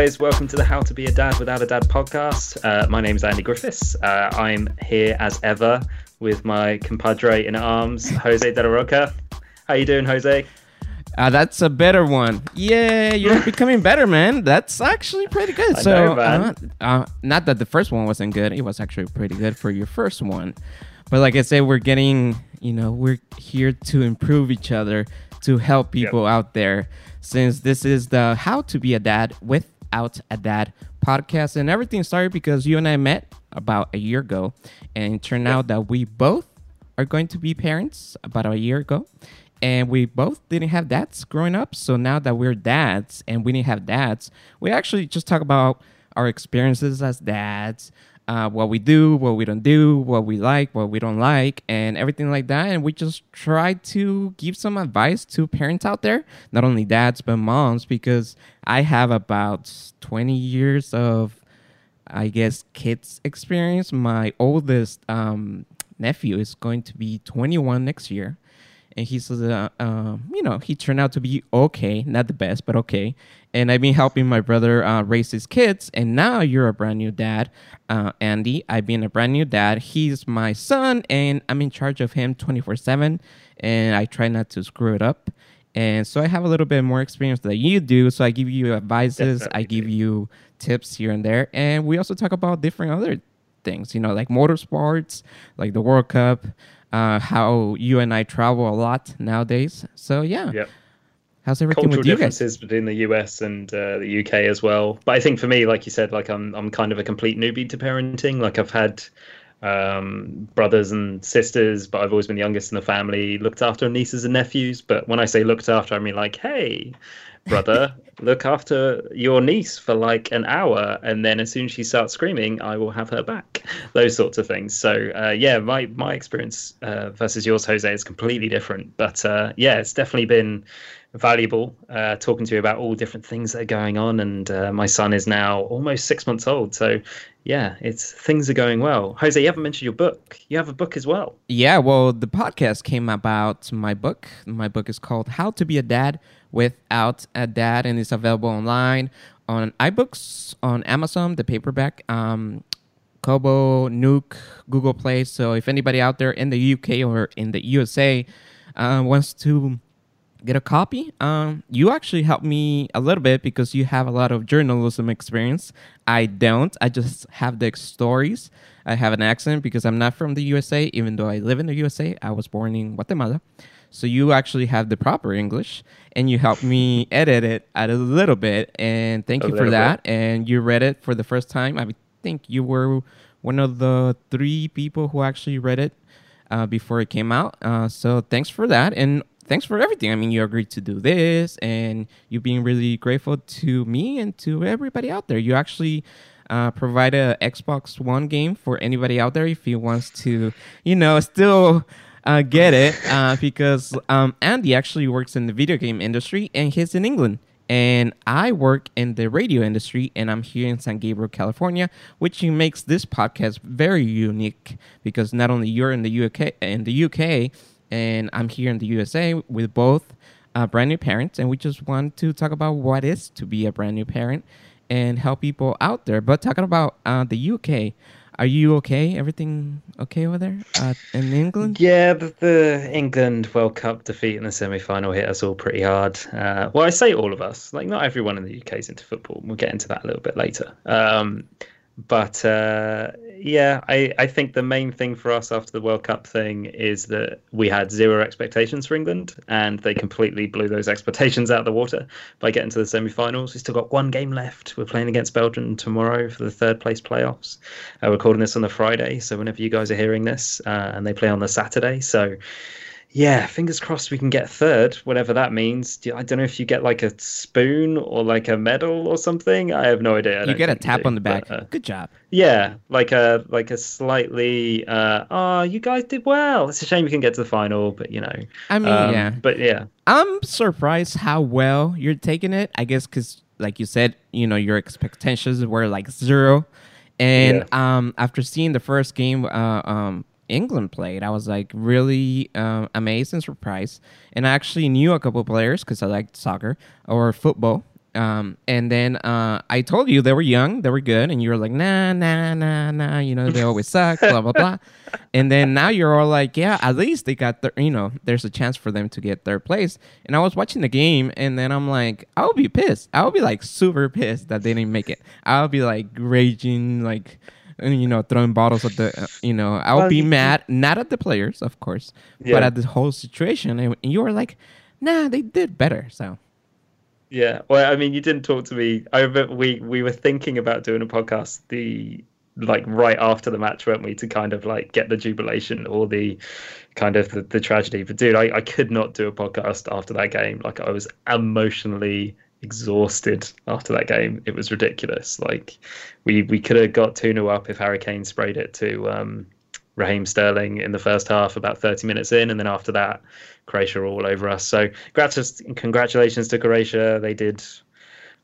Guys, welcome to the How to Be a Dad Without a Dad podcast. Uh, my name is Andy Griffiths. Uh, I'm here as ever with my compadre in arms, Jose De La Roca. How you doing, Jose? Uh, that's a better one. Yeah, you're becoming better, man. That's actually pretty good. I so, know. Uh, uh, not that the first one wasn't good. It was actually pretty good for your first one. But like I said, we're getting, you know, we're here to improve each other, to help people out there. Since this is the How to Be a Dad Without a Dad podcast, and everything started because you and I met about a year ago, and it turned out that we both are going to be parents about a year ago. And we both didn't have dads growing up. So now that we're dads and we didn't have dads, we actually just talk about our experiences as dads, uh, what we do, what we don't do, what we like, what we don't like, and everything like that. And we just try to give some advice to parents out there, not only dads, but moms, because I have about 20 years of, I guess, kids experience. My oldest um, nephew is going to be 21 next year and he's uh, uh, you know he turned out to be okay not the best but okay. And i've been helping my brother uh, raise his kids and now you're a brand new dad uh, andy. I've been a brand new dad. He's my son and i'm in charge of him 24-7 and i try not to screw it up. And so i have a little bit more experience than you do so i give you advices i give you tips here and there and we also talk about different other things you know like motorsports like the world cup uh, how you and I travel a lot nowadays. So yeah. Yep. How's everything Cultural with you guys? differences between the US and uh, the UK as well. But I think for me, like you said, like I'm I'm kind of a complete newbie to parenting. Like I've had um, brothers and sisters, but I've always been the youngest in the family. Looked after nieces and nephews. But when I say looked after, I mean like, hey, brother, look after your niece for like an hour, and then as soon as she starts screaming, I will have her back. Those sorts of things. So uh, yeah, my my experience uh, versus yours, Jose, is completely different. But uh, yeah, it's definitely been valuable uh, talking to you about all different things that are going on. And uh, my son is now almost six months old, so yeah, it's things are going well. Jose, you haven't mentioned your book. You have a book as well. Yeah, well, the podcast came about my book. My book is called How to Be a Dad Without a Dad, and it's available online on iBooks, on Amazon, the paperback, um, Kobo, Nook, Google Play. So if anybody out there in the UK or in the USA uh, wants to get a copy. Um, you actually helped me a little bit because you have a lot of journalism experience. I don't. I just have the stories. I have an accent because I'm not from the USA, even though I live in the USA. I was born in Guatemala. So you actually have the proper English, and you helped me edit it a little bit. And thank A you for that. And you read it for the first time. I think you were one of the three people who actually read it uh, before it came out. Uh, so thanks for that, and thanks for everything. I mean, you agreed to do this, and you've been really grateful to me and to everybody out there. You actually. Uh, provide a Xbox One game for anybody out there if he wants to, you know, still uh, get it uh, because um, Andy actually works in the video game industry and he's in England. And I work in the radio industry and I'm here in San Gabriel, California, which makes this podcast very unique because not only you're in the UK in the UK and I'm here in the USA with both uh, brand new parents, and we just want to talk about what is to be a brand new parent and help people out there. But talking about uh, the UK, are you okay? Everything okay over there uh, in England? Yeah, the, England World Cup defeat in the semi-final hit us all pretty hard. Uh, well, I say all of us. Like, not everyone in the UK is into football. We'll get into that a little bit later. Um, but uh, yeah, I, I think the main thing for us after the World Cup thing is that we had zero expectations for England, and they completely blew those expectations out of the water by getting to the semi-finals. We still got one game left. We're playing against Belgium tomorrow for the third place playoffs. Uh, we're recording this on the Friday, so whenever you guys are hearing this, uh, and they play on the Saturday, so yeah, fingers crossed we can get third, whatever that means. I don't know if you get like a spoon or like a medal or something. I have no idea. I You get a tap do, on the back. but, uh, Good job. yeah, like a like a slightly. Uh, oh, you guys did well. It's a shame you can get to the final, but you know. I mean, um, yeah. But yeah, I'm surprised how well you're taking it. I guess because, like you said, you know, your expectations were like zero. And um, after seeing the first game uh, um, England played, I was like really um, amazed and surprised. And I actually knew a couple players because I liked soccer or football. Um, and then uh, I told you they were young, they were good, and you were like, nah, nah, nah, nah. You know, they always suck, blah blah blah. And then now you're all like, yeah, at least they got their, you know, there's a chance for them to get third place. And I was watching the game, and then I'm like, I'll be pissed. I'll be like super pissed that they didn't make it. I'll be like raging, like you know, throwing bottles at the, uh, you know, I'll be mad, not at the players, of course, yeah. but at the whole situation. And you were like, nah, they did better. So yeah, well, I mean, you didn't talk to me. I we we were thinking about doing a podcast the like right after the match, weren't we, to kind of like get the jubilation or the kind of the, the tragedy. But dude, I, I could not do a podcast after that game. Like I was emotionally exhausted after that game. It was ridiculous. Like we we could have got 2 0 up if Harry Kane sprayed it to um Raheem Sterling in the first half, about 30 minutes in, and then after that, Croatia all over us. So congrats, congratulations to Croatia. They did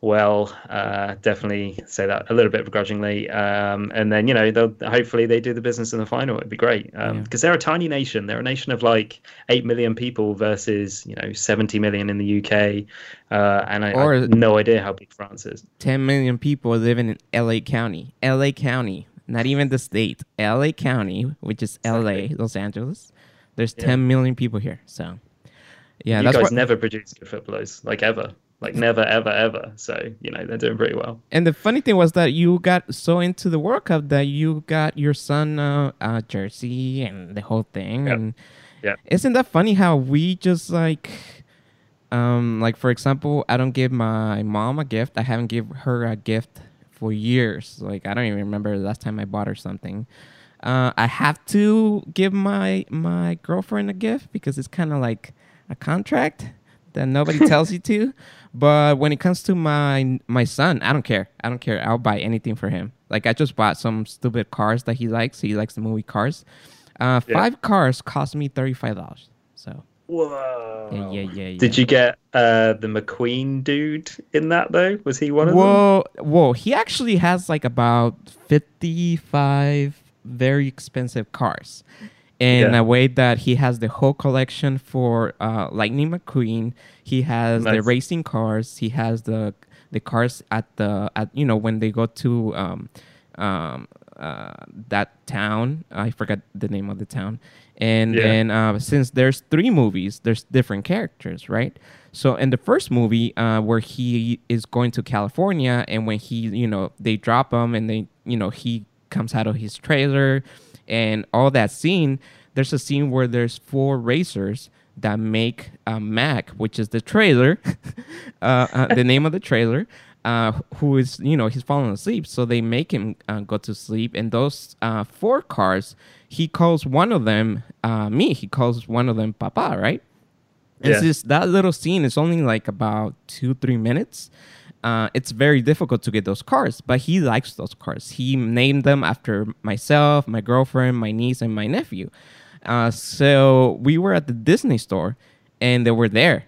well. Uh, definitely say that a little bit begrudgingly. Um, and then you know they'll hopefully they do the business in the final. It'd be great because um, yeah. they're a tiny nation. They're a nation of like eight million people versus you know 70 million in the UK. Uh, and I, or I have no idea how big France is. 10 million people living in LA County. LA County not even the state, LA County, which is LA, Los Angeles. There's yeah. 10 million people here. So, yeah, you that's guys what... never produce good footballers, like ever, like never, ever, ever. So, you know, they're doing pretty well. And the funny thing was that you got so into the World Cup that you got your son uh, uh jersey and the whole thing. Yep. And yeah, isn't that funny how we just like um like for example i don't give my mom a gift i haven't give her a gift for years. Like I don't even remember the last time I bought her something. Uh, I have to give my my girlfriend a gift because it's kind of like a contract that nobody tells you to. But when it comes to my my son, I don't care. I don't care. I'll buy anything for him. Like I just bought some stupid cars that he likes. He likes the movie Cars. Uh, yeah. Five cars cost me thirty five dollars. So Whoa. Yeah, yeah, yeah, yeah. Did you get uh, the McQueen dude in that though? Was he one of whoa, them? Whoa, he actually has like about 55 very expensive cars. In yeah. a way that he has the whole collection for uh, Lightning McQueen. He has nice. the racing cars. He has the the cars at the at you know when they go to um, um, uh, that town. I forgot the name of the town and yeah. then uh, since there's three movies, there's different characters, right? So in the first movie, uh, where he is going to California, and when he, you know, they drop him, and they, you know, he comes out of his trailer, and all that scene. There's a scene where there's four racers that make uh, Mack, which is the trailer, uh, uh, the name of the trailer, uh, who is you know he's falling asleep so they make him uh, go to sleep and those uh, four cars he calls one of them uh, me he calls one of them papa right yeah. it's just that little scene is only like about two three minutes uh, it's very difficult to get those cars but he likes those cars he named them after myself my girlfriend my niece and my nephew uh, so we were at the disney store and they were there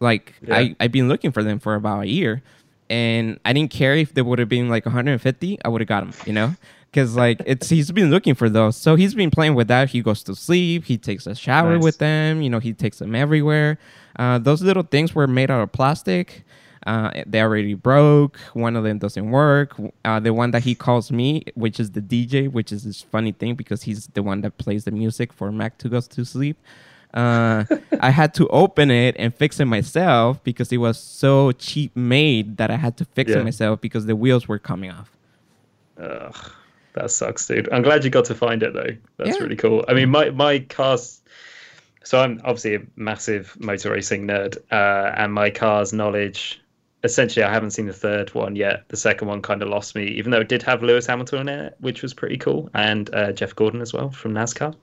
like yeah. I, i've been looking for them for about a year and I didn't care if they would have been like 150. I would have got them, you know, because like it's he's been looking for those, so he's been playing with that. He goes to sleep, he takes a shower nice. with them, you know, he takes them everywhere. Uh, those little things were made out of plastic. Uh, they already broke. One of them doesn't work. Uh, the one that he calls me, which is the DJ, which is this funny thing because he's the one that plays the music for Mack to go to sleep. Uh, I had to open it and fix it myself because it was so cheap made that I had to fix yeah. it myself because the wheels were coming off. Ugh, that sucks, dude. I'm glad you got to find it though. That's yeah. really cool. I mean, my my car's. So I'm obviously a massive motor racing nerd, uh, and my car's knowledge essentially I haven't seen the third one yet. The second one kind of lost me, even though it did have Lewis Hamilton in it, which was pretty cool, and uh, Jeff Gordon as well from NASCAR.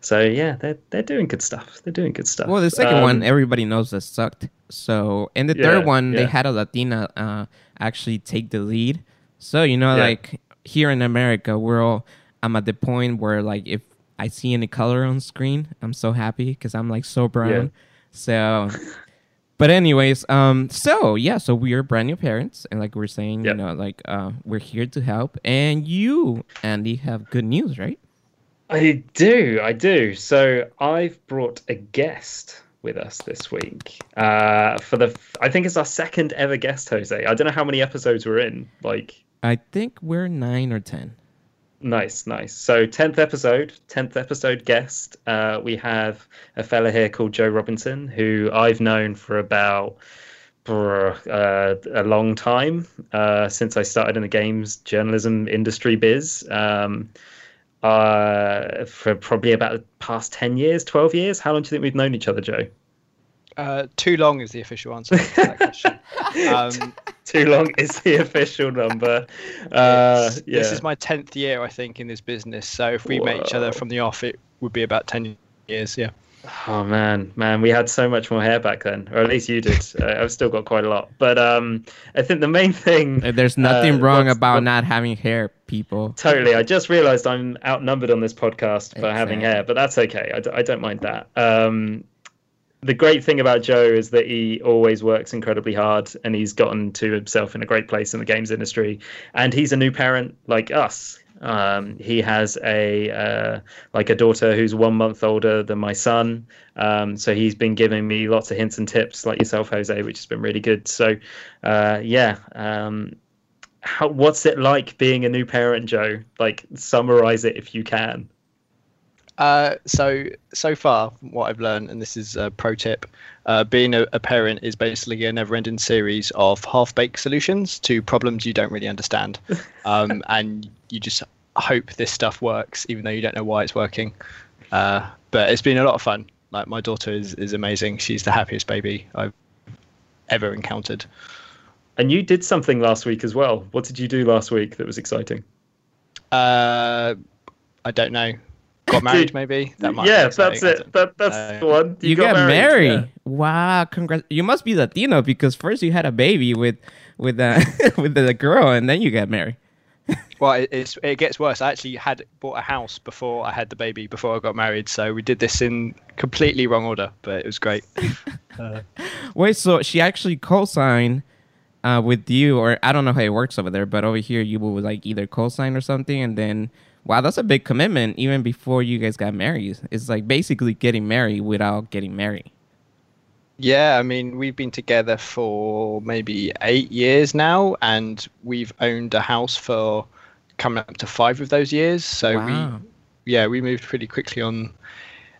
So yeah, they're they're doing good stuff. They're doing good stuff. Well, the second um, one everybody knows that sucked. So in the yeah, third one, yeah. they had a Latina uh, actually take the lead. So you know, yeah. like here in America, we're all I'm at the point where like if I see any color on screen, I'm so happy because I'm like so brown. So but anyways, um, so yeah, so we are brand new parents, and like we are saying, yep. you know, like uh, we're here to help. And you, Andy, have good news, right? I do, I do. So I've brought a guest with us this week uh, for the. I think it's our second ever guest, Jose. I don't know how many episodes we're in. Like, I think we're nine or ten. Nice, nice. So tenth episode, tenth episode guest. Uh, we have a fella here called Joe Robinson, who I've known for about uh, a long time uh, since I started in the games journalism industry biz. Um, uh, for probably about the past 10 years, 12 years. How long do you think we've known each other, Joe? Uh, too long is the official answer to that question. Um, too long is the official number. Uh, yeah. This is my 10th year, I think, in this business. So if we Whoa. met each other from the off, it would be about 10 years, yeah. Oh man, man, we had so much more hair back then, or at least you did. uh, I've still got quite a lot, but um, I think the main thing. There's nothing uh, wrong about not having hair, people. Totally. I just realised I'm outnumbered on this podcast for exactly. having hair, but that's okay. I d- I don't mind that. Um, the great thing about Joe is that he always works incredibly hard, and he's gotten to himself in a great place in the games industry. And he's a new parent like us. Um, he has a uh, like a daughter who's one month older than my son, um, so he's been giving me lots of hints and tips, like yourself, Jose, which has been really good. So, uh, yeah, um, how, what's it like being a new parent, Joe? Like, summarize it if you can. Uh, so so far, what I've learned, and this is a pro tip, uh, being a, a, parent is basically a never-ending series of half-baked solutions to problems you don't really understand, um, and you just hope this stuff works, even though you don't know why it's working. Uh, but it's been a lot of fun. Like my daughter is is amazing. She's the happiest baby I've ever encountered. And you did something last week as well. What did you do last week that was exciting? Uh, I don't know got married maybe? That might yeah that's it. that, that's uh, the one. You, you got, got, married, married. Yeah. wow congrats. You must be latino because first you had a baby with with uh, with the girl and then you got married. Well it, it's it gets worse. I actually had bought a house before i had the baby before i got married. So we did this in completely wrong order but it was great. Uh, wait so she actually co-signed uh, with you or i don't know how it works over there but over here you would like either co-sign or something and then Wow, that's a big commitment even before you guys got married. It's like basically getting married without getting married. Yeah, I mean, we've been together for maybe eight years now, and we've owned a house for coming up to five of those years. So wow. we, yeah, we moved pretty quickly on.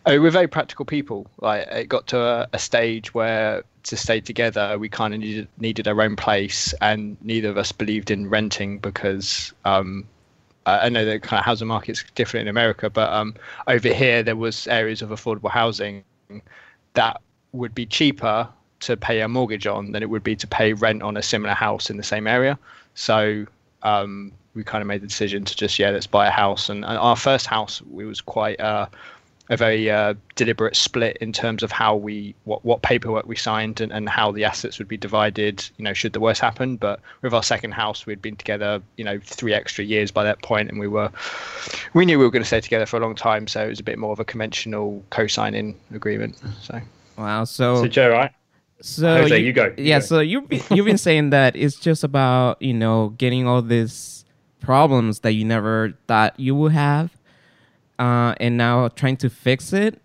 Mean, we're very practical people. Like it got to a, a stage where to stay together, we kind of needed needed our own place, and neither of us believed in renting because um, I know the kind of housing market's different in America, but um, over here there was areas of affordable housing that would be cheaper to pay a mortgage on than it would be to pay rent on a similar house in the same area. So um, we kind of made the decision to just yeah, let's buy a house. And, and our first house, we was quite uh, a very uh, deliberate split in terms of how we what, what paperwork we signed and, and how the assets would be divided you know should the worst happen. But with our second house we'd been together you know three extra years by that point and we were we knew we were going to stay together for a long time so it was a bit more of a conventional co-signing agreement so. Wow so so joe right so Jose, you, you go you yeah go. so you've been, you've been saying that it's just about you know getting all these problems that you never thought you would have uh, and now trying to fix it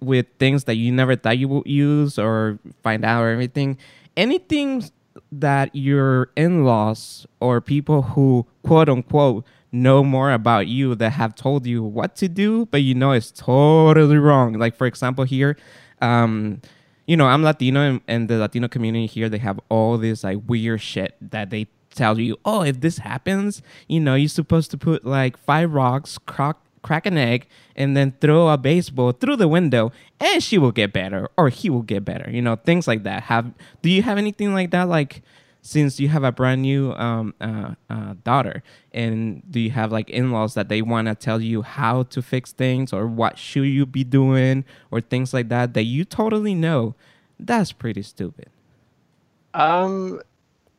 with things that you never thought you would use or find out or everything. Anything that your in-laws or people who quote unquote know more about you that have told you what to do, but you know it's totally wrong. Like for example, here, um, you know, I'm Latino and, and the Latino community here, they have all this like weird shit that they tell you, oh, if this happens, you know, you're supposed to put like five rocks, crock crack an egg, and then throw a baseball through the window, and she will get better, or he will get better. You know, things like that. Have do you have anything like that? Like, since you have a brand new um, uh, uh, daughter, and do you have like in-laws that they want to tell you how to fix things, or what should you be doing, or things like that that you totally know? That's pretty stupid. Um,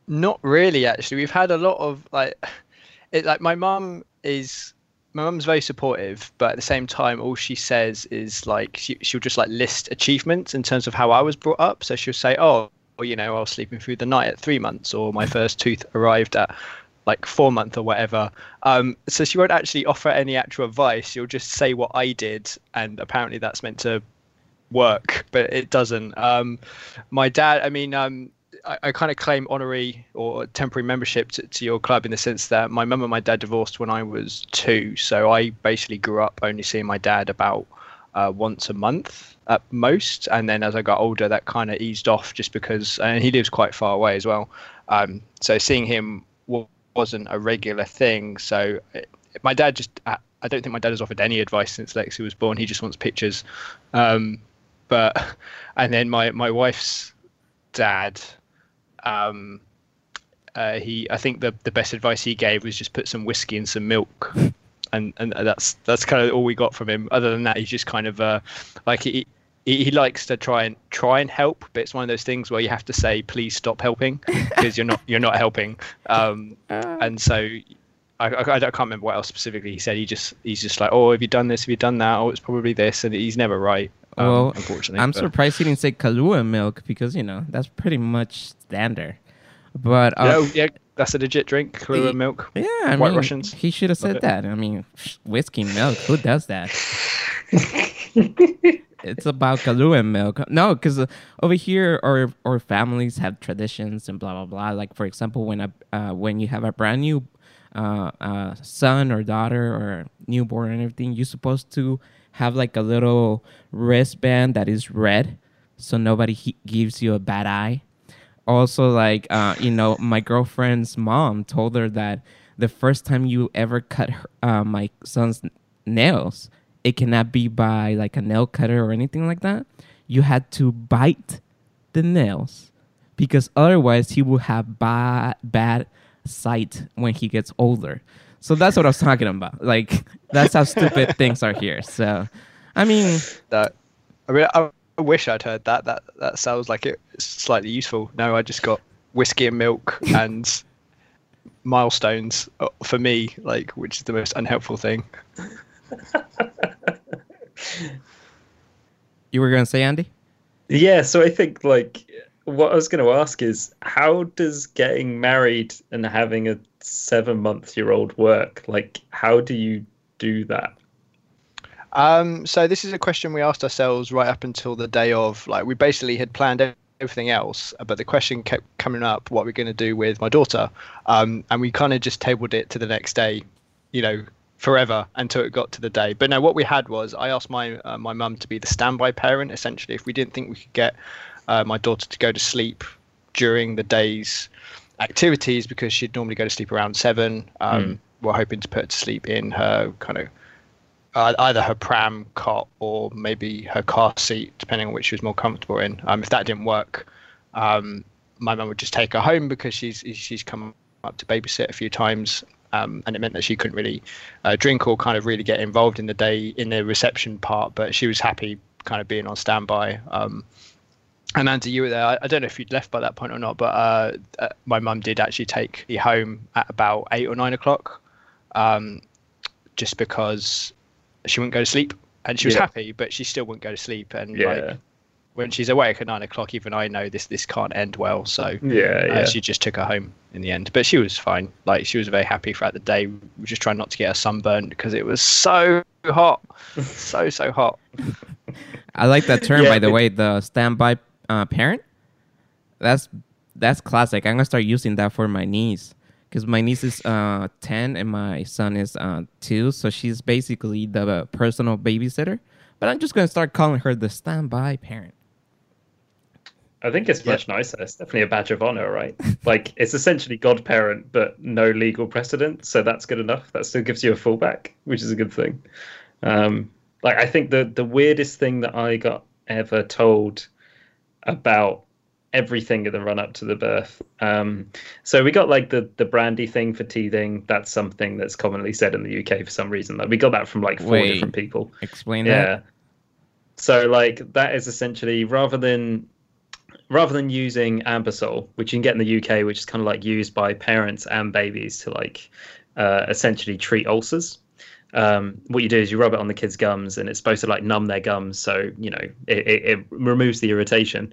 not really. Actually, we've had a lot of like, it like my mom is my mum's very supportive, but at the same time, all she says is like she, she'll just like list achievements in terms of how I was brought up. So she'll say, "Oh, well, you know, I was sleeping through the night at three months, or my first tooth arrived at like four months or whatever." Um, so she won't actually offer any actual advice. She'll just say what I did, and apparently that's meant to work, but it doesn't. Um, my dad, I mean, um, I, I kind of claim honorary or temporary membership to, to, your club in the sense that my mum and my dad divorced when I was two, so I basically grew up only seeing my dad about uh, once a month at most, and then as I got older, that kind of eased off just because, and he lives quite far away as well. Um, so seeing him wasn't a regular thing. So it, my dad just, I don't think my dad has offered any advice since Lexi was born. He just wants pictures. Um, but and then my my wife's dad um, uh, he I think the the best advice he gave was just put some whiskey and some milk, and and that's that's kind of all we got from him. Other than that, he's just kind of uh, like he. He, he likes to try and try and help, but it's one of those things where you have to say, "Please stop helping," because you're not you're not helping. Um, uh. and so I, I, I, can't remember what else specifically he said. He just he's just like, oh, have you done this? Have you done that? Oh, it's probably this, and he's never right. Um, well, unfortunately, I'm but. surprised he didn't say Kahlua milk because you know that's pretty much standard. But uh, yeah, yeah, that's a legit drink, Kahlua he, milk. Yeah, I White mean, Russians. He should have said that. I mean, whiskey milk. Who does that? it's about Kahlua milk. No, because uh, over here, our our families have traditions and blah blah blah. Like for example, when a uh, when you have a brand new uh, uh, son or daughter or newborn and everything, you're supposed to have like a little wristband that is red so nobody he- gives you a bad eye. Also like uh, you know my girlfriend's mom told her that the first time you ever cut her, uh, my son's nails it cannot be by like a nail cutter or anything like that. You had to bite the nails because otherwise he will have ba- bad sight when he gets older so that's what I was talking about. Like that's how stupid things are here. So, I mean, that. I mean, I, I wish I'd heard that. That that sounds like it's slightly useful. No, I just got whiskey and milk and milestones uh, for me, like which is the most unhelpful thing. you were going to say, Andy? Yeah. So I think like what I was going to ask is how does getting married and having a seven month year old work? Like, how do you do that? Um, so this is a question we asked ourselves right up until the day of. Like, we basically had planned everything else, but the question kept coming up: what we're going to do with my daughter? Um, and we kind of just tabled it to the next day, you know, forever until it got to the day. But no, what we had was I asked my uh, my mum to be the standby parent. Essentially, if we didn't think we could get uh, my daughter to go to sleep during the day's activities because she'd normally go to sleep around seven. Um, mm. We're hoping to put her to sleep in her kind of uh, either her pram cot or maybe her car seat, depending on which she was more comfortable in. Um, if that didn't work, um, my mum would just take her home because she's she's come up to babysit a few times, um, and it meant that she couldn't really uh, drink or kind of really get involved in the day in the reception part. But she was happy kind of being on standby. Um, and Andy, you were there. I, I, don't know if you'd left by that point or not, but uh, uh, my mum did actually take me home at about eight or nine o'clock, um, just because she wouldn't go to sleep, and she was yeah. happy, but she still wouldn't go to sleep. And yeah. like when she's awake at nine o'clock, even I know this this can't end well. So yeah, uh, she just took her home in the end, but she was fine. Like she was very happy throughout the day. We were just trying not to get her sunburned because it was so hot, so so hot. I like that term, by the way, the standby uh, parent. That's that's classic. I'm gonna start using that for my niece because my niece is uh, 10 and my son is uh, 2 so she's basically the personal babysitter but i'm just going to start calling her the standby parent i think it's much yeah. nicer it's definitely a badge of honor right like it's essentially godparent but no legal precedent so that's good enough that still gives you a fallback which is a good thing um, like i think the the weirdest thing that i got ever told about everything in the run up to the birth. Um, so we got like the the brandy thing for teething. That's something that's commonly said in the UK for some reason. Like we got that from like four Wait, different people. Explain yeah. that. So like that is essentially rather than rather than using Anbesol, which you can get in the UK, which is kind of like used by parents and babies to like uh, essentially treat ulcers. Um, what you do is you rub it on the kids' gums, and it's supposed to like numb their gums, so you know it, it, it removes the irritation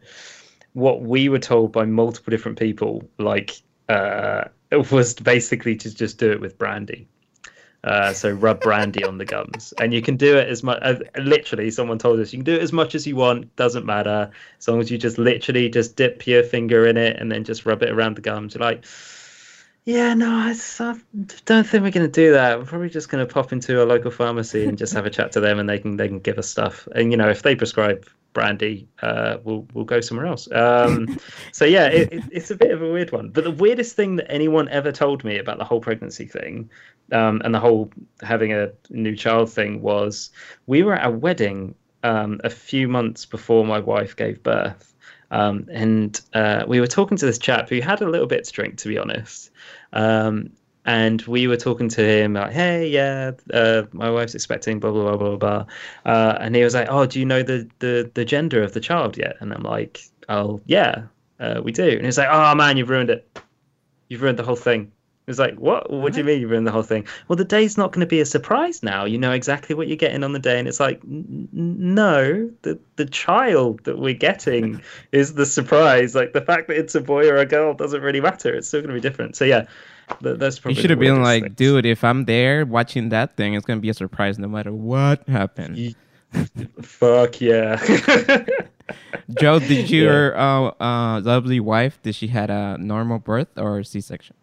what we were told by multiple different people, like, uh, was basically to just do it with brandy. Uh, so rub brandy on the gums, and you can do it as much. Uh, literally, someone told us you can do it as much as you want. Doesn't matter as long as you just literally just dip your finger in it and then just rub it around the gums. You're like, yeah, no, I, I don't think we're going to do that. We're probably just going to pop into a local pharmacy and just have a chat to them, and they can they can give us stuff. And you know, if they prescribe brandy, uh, we'll we'll go somewhere else. Um, so yeah, it, it, it's a bit of a weird one. But the weirdest thing that anyone ever told me about the whole pregnancy thing, um, and the whole having a new child thing was, we were at a wedding um, a few months before my wife gave birth. Um, and uh, we were talking to this chap who had a little bit to drink, to be honest. Um, and we were talking to him like, "Hey, yeah, uh, my wife's expecting blah blah blah blah blah," uh, and he was like, "Oh, do you know the the the gender of the child yet?" And I'm like, "Oh, yeah, uh, we do." And he's like, "Oh man, you've ruined it. You've ruined the whole thing." It's like, what? What do you mean you ruined the whole thing? Well, the day's not going to be a surprise now. You know exactly what you're getting on the day, and it's like, no, the the child that we're getting is the surprise. Like the fact that it's a boy or a girl doesn't really matter. It's still going to be different. So yeah, that, that's probably. You should have been like, things. dude, if I'm there watching that thing, it's going to be a surprise no matter what happened. Fuck yeah. Joe, did your yeah. uh, uh, lovely wife did she had a normal birth or C section?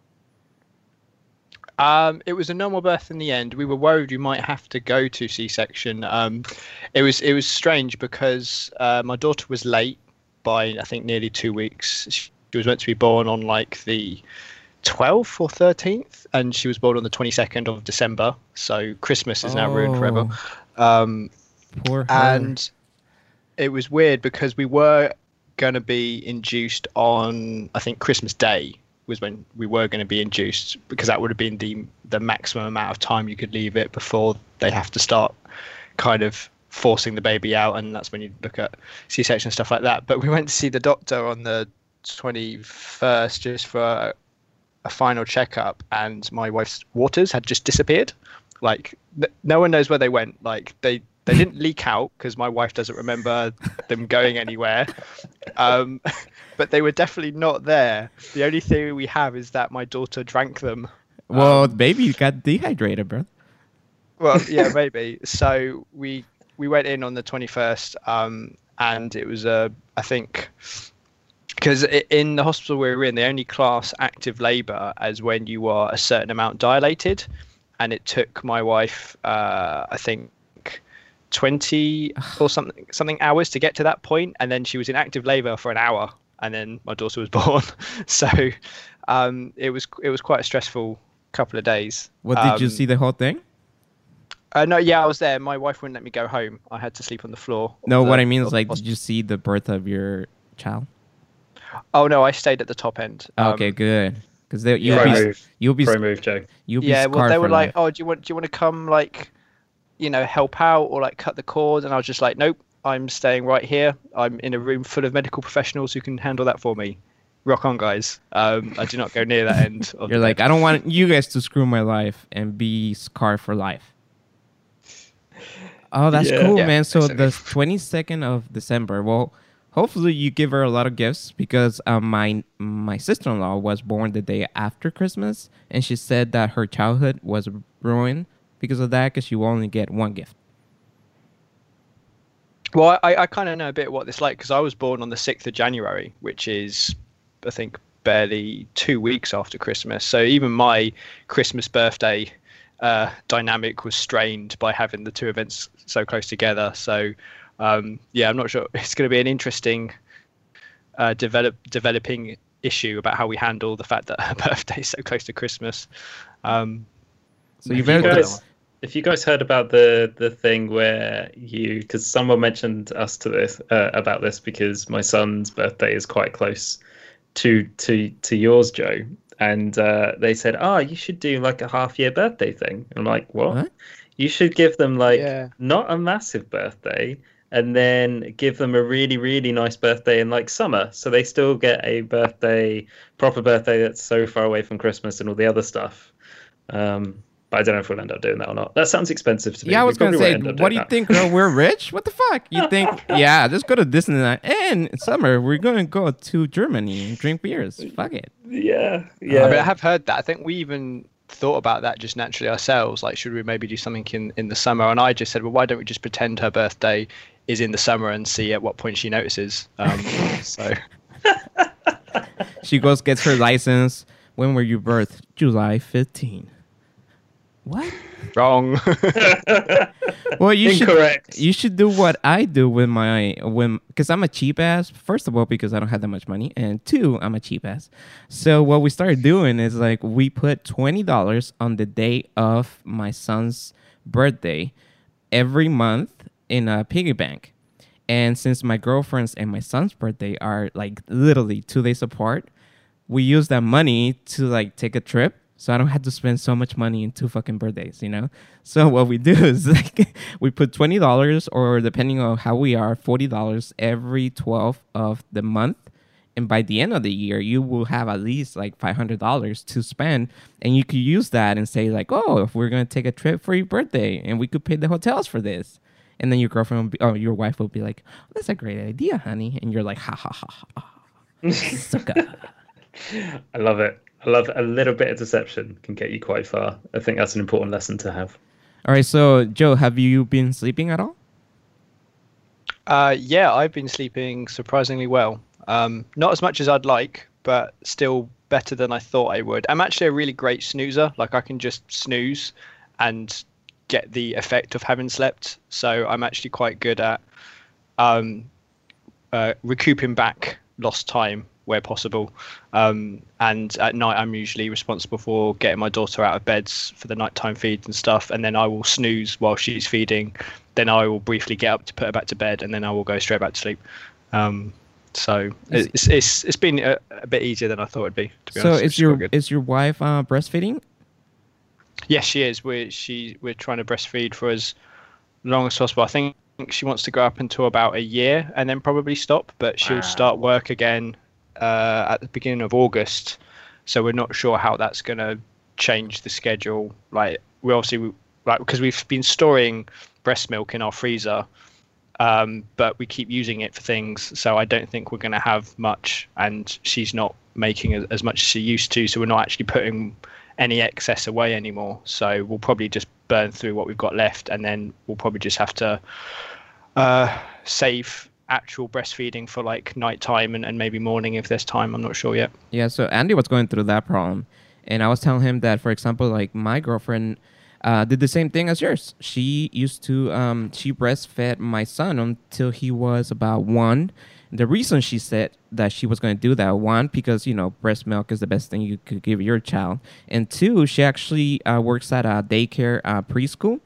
Um, it was a normal birth in the end. We were worried we might have to go to C-section. Um, it was it was strange because uh, my daughter was late by I think nearly two weeks. She was meant to be born on like the 12th or 13th, and she was born on the 22nd of December. So Christmas is now oh, ruined forever. Oh. Um, poor her. And it was weird because we were going to be induced on I think Christmas Day was when we were going to be induced because that would have been the the maximum amount of time you could leave it before they have to start kind of forcing the baby out and that's when you look at c-section stuff like that. But we went to see the doctor on the 21st just for a, a final checkup and my wife's waters had just disappeared. Like no one knows where they went. Like they they didn't leak out because my wife doesn't remember them going anywhere. Um, but they were definitely not there. The only theory we have is that my daughter drank them. Well, um, maybe you got dehydrated, bro. Well, yeah, maybe. So we we went in on the twenty first, um, and it was a uh, I think because in the hospital we were in, they only class active labour as when you are a certain amount dilated, and it took my wife, uh, I think, 20 or something something hours to get to that point and then she was in active labor for an hour and then my daughter was born. So um, it was it was quite a stressful couple of days. What did um, you see the whole thing? Uh, no yeah i was there. My wife wouldn't let me go home. I had to sleep on the floor. No the, what i mean is like did you see the birth of your child? Oh no i stayed at the top end. Um, okay good. Because you'll yeah. be you'll be pro move joe you'll be yeah well they were like life. oh do you want do you want to come like you know, help out or like cut the cord. And I was just like, nope, I'm staying right here. I'm in a room full of medical professionals who can handle that for me. Rock on, guys. Um, I do not go near that end. You're like. I don't want you guys to screw my life and be scarred for life. Oh, that's yeah. cool, yeah, man. So the 22nd of December. Well, hopefully you give her a lot of gifts because um, my my sister-in-law was born the day after Christmas, and she said that her childhood was ruined because of that because you only get one gift. Well, I, I kind of know a bit what this like because I was born on the 6th of January, which is, I think, barely two weeks after Christmas. So even my Christmas birthday uh, dynamic was strained by having the two events so close together. So, um, yeah, I'm not sure. It's going to be an interesting uh, develop developing issue about how we handle the fact that her birthday is so close to Christmas. Um, so you guys, if you guys heard about the the thing where you because someone mentioned us to this uh, about this because my son's birthday is quite close to to to yours, Joe, and uh, they said, "Oh, you should do like a half year birthday thing." I'm like, "What?" what? You should give them like yeah. not a massive birthday, and then give them a really really nice birthday in like summer, so they still get a birthday, proper birthday that's so far away from Christmas and all the other stuff. Um, but I don't know if we'll end up doing that or not. That sounds expensive to me. Yeah, I was going to say, what do you that. think, girl? We're rich? What the fuck? You think, yeah, let's go to Disneyland. And in summer, we're going to go to Germany and drink beers. Fuck it. Yeah, yeah. I mean, I have heard that. I think we even thought about that just naturally ourselves. Like, should we maybe do something in in the summer? And I just said, well, why don't we just pretend her birthday is in the summer and see at what point she notices. Um, so she goes gets her license. When were you birthed? July 15. What? Wrong. well, you Incorrect. should you should do what I do with my when because I'm a cheap ass. First of all, because I don't have that much money, and two, I'm a cheap ass. So what we started doing is like we put twenty dollars on the day of my son's birthday every month in a piggy bank. And since my girlfriend's and my son's birthday are like literally two days apart, we use that money to like take a trip so I don't have to spend so much money in two fucking birthdays, you know? So what we do is like we put twenty dollars or depending on how we are, forty dollars every twelfth of the month. And by the end of the year, you will have at least like five hundred dollars to spend. And you could use that and say, like, oh, if we're gonna take a trip for your birthday and we could pay the hotels for this. And then your girlfriend be, oh, your wife will be like, oh, that's a great idea, honey. And you're like, ha ha ha ha. Sucker. I love it. I love a little bit of deception can get you quite far. I think that's an important lesson to have. All right, so Joe, have you been sleeping at all? Uh, yeah, I've been sleeping surprisingly well. Um, not as much as I'd like, but still better than I thought I would. I'm actually a really great snoozer. Like I can just snooze and get the effect of having slept. So I'm actually quite good at um, uh, recouping back lost time where possible. Um, and at night, I'm usually responsible for getting my daughter out of beds for the nighttime feeds and stuff. And then I will snooze while she's feeding. Then I will briefly get up to put her back to bed, and then I will go straight back to sleep. Um, so it's, it's it's been a, a, bit easier than I thought it'd be. To be so honest, is your is your wife uh, breastfeeding? Yes, she is. We're she we're trying to breastfeed for as long as possible. I think she wants to go up until about a year and then probably stop, but she'll wow. start work again uh, at the beginning of August. So we're not sure how that's going to change the schedule. Like we obviously like because we've been storing breast milk in our freezer, um, but we keep using it for things. So I don't think we're going to have much, and she's not making as, as much as she used to. So we're not actually putting any excess away anymore. So we'll probably just burn through what we've got left, and then we'll probably just have to uh, save actual breastfeeding for like nighttime and, and maybe morning if there's time. I'm not sure yet. Yeah, so Andy was going through that problem. And I was telling him that, for example, like my girlfriend uh, did the same thing as yours. She used to, um, she breastfed my son until he was about one. The reason she said that she was going to do that, one, because, you know, breast milk is the best thing you could give your child. And two, she actually uh, works at a daycare uh, preschool.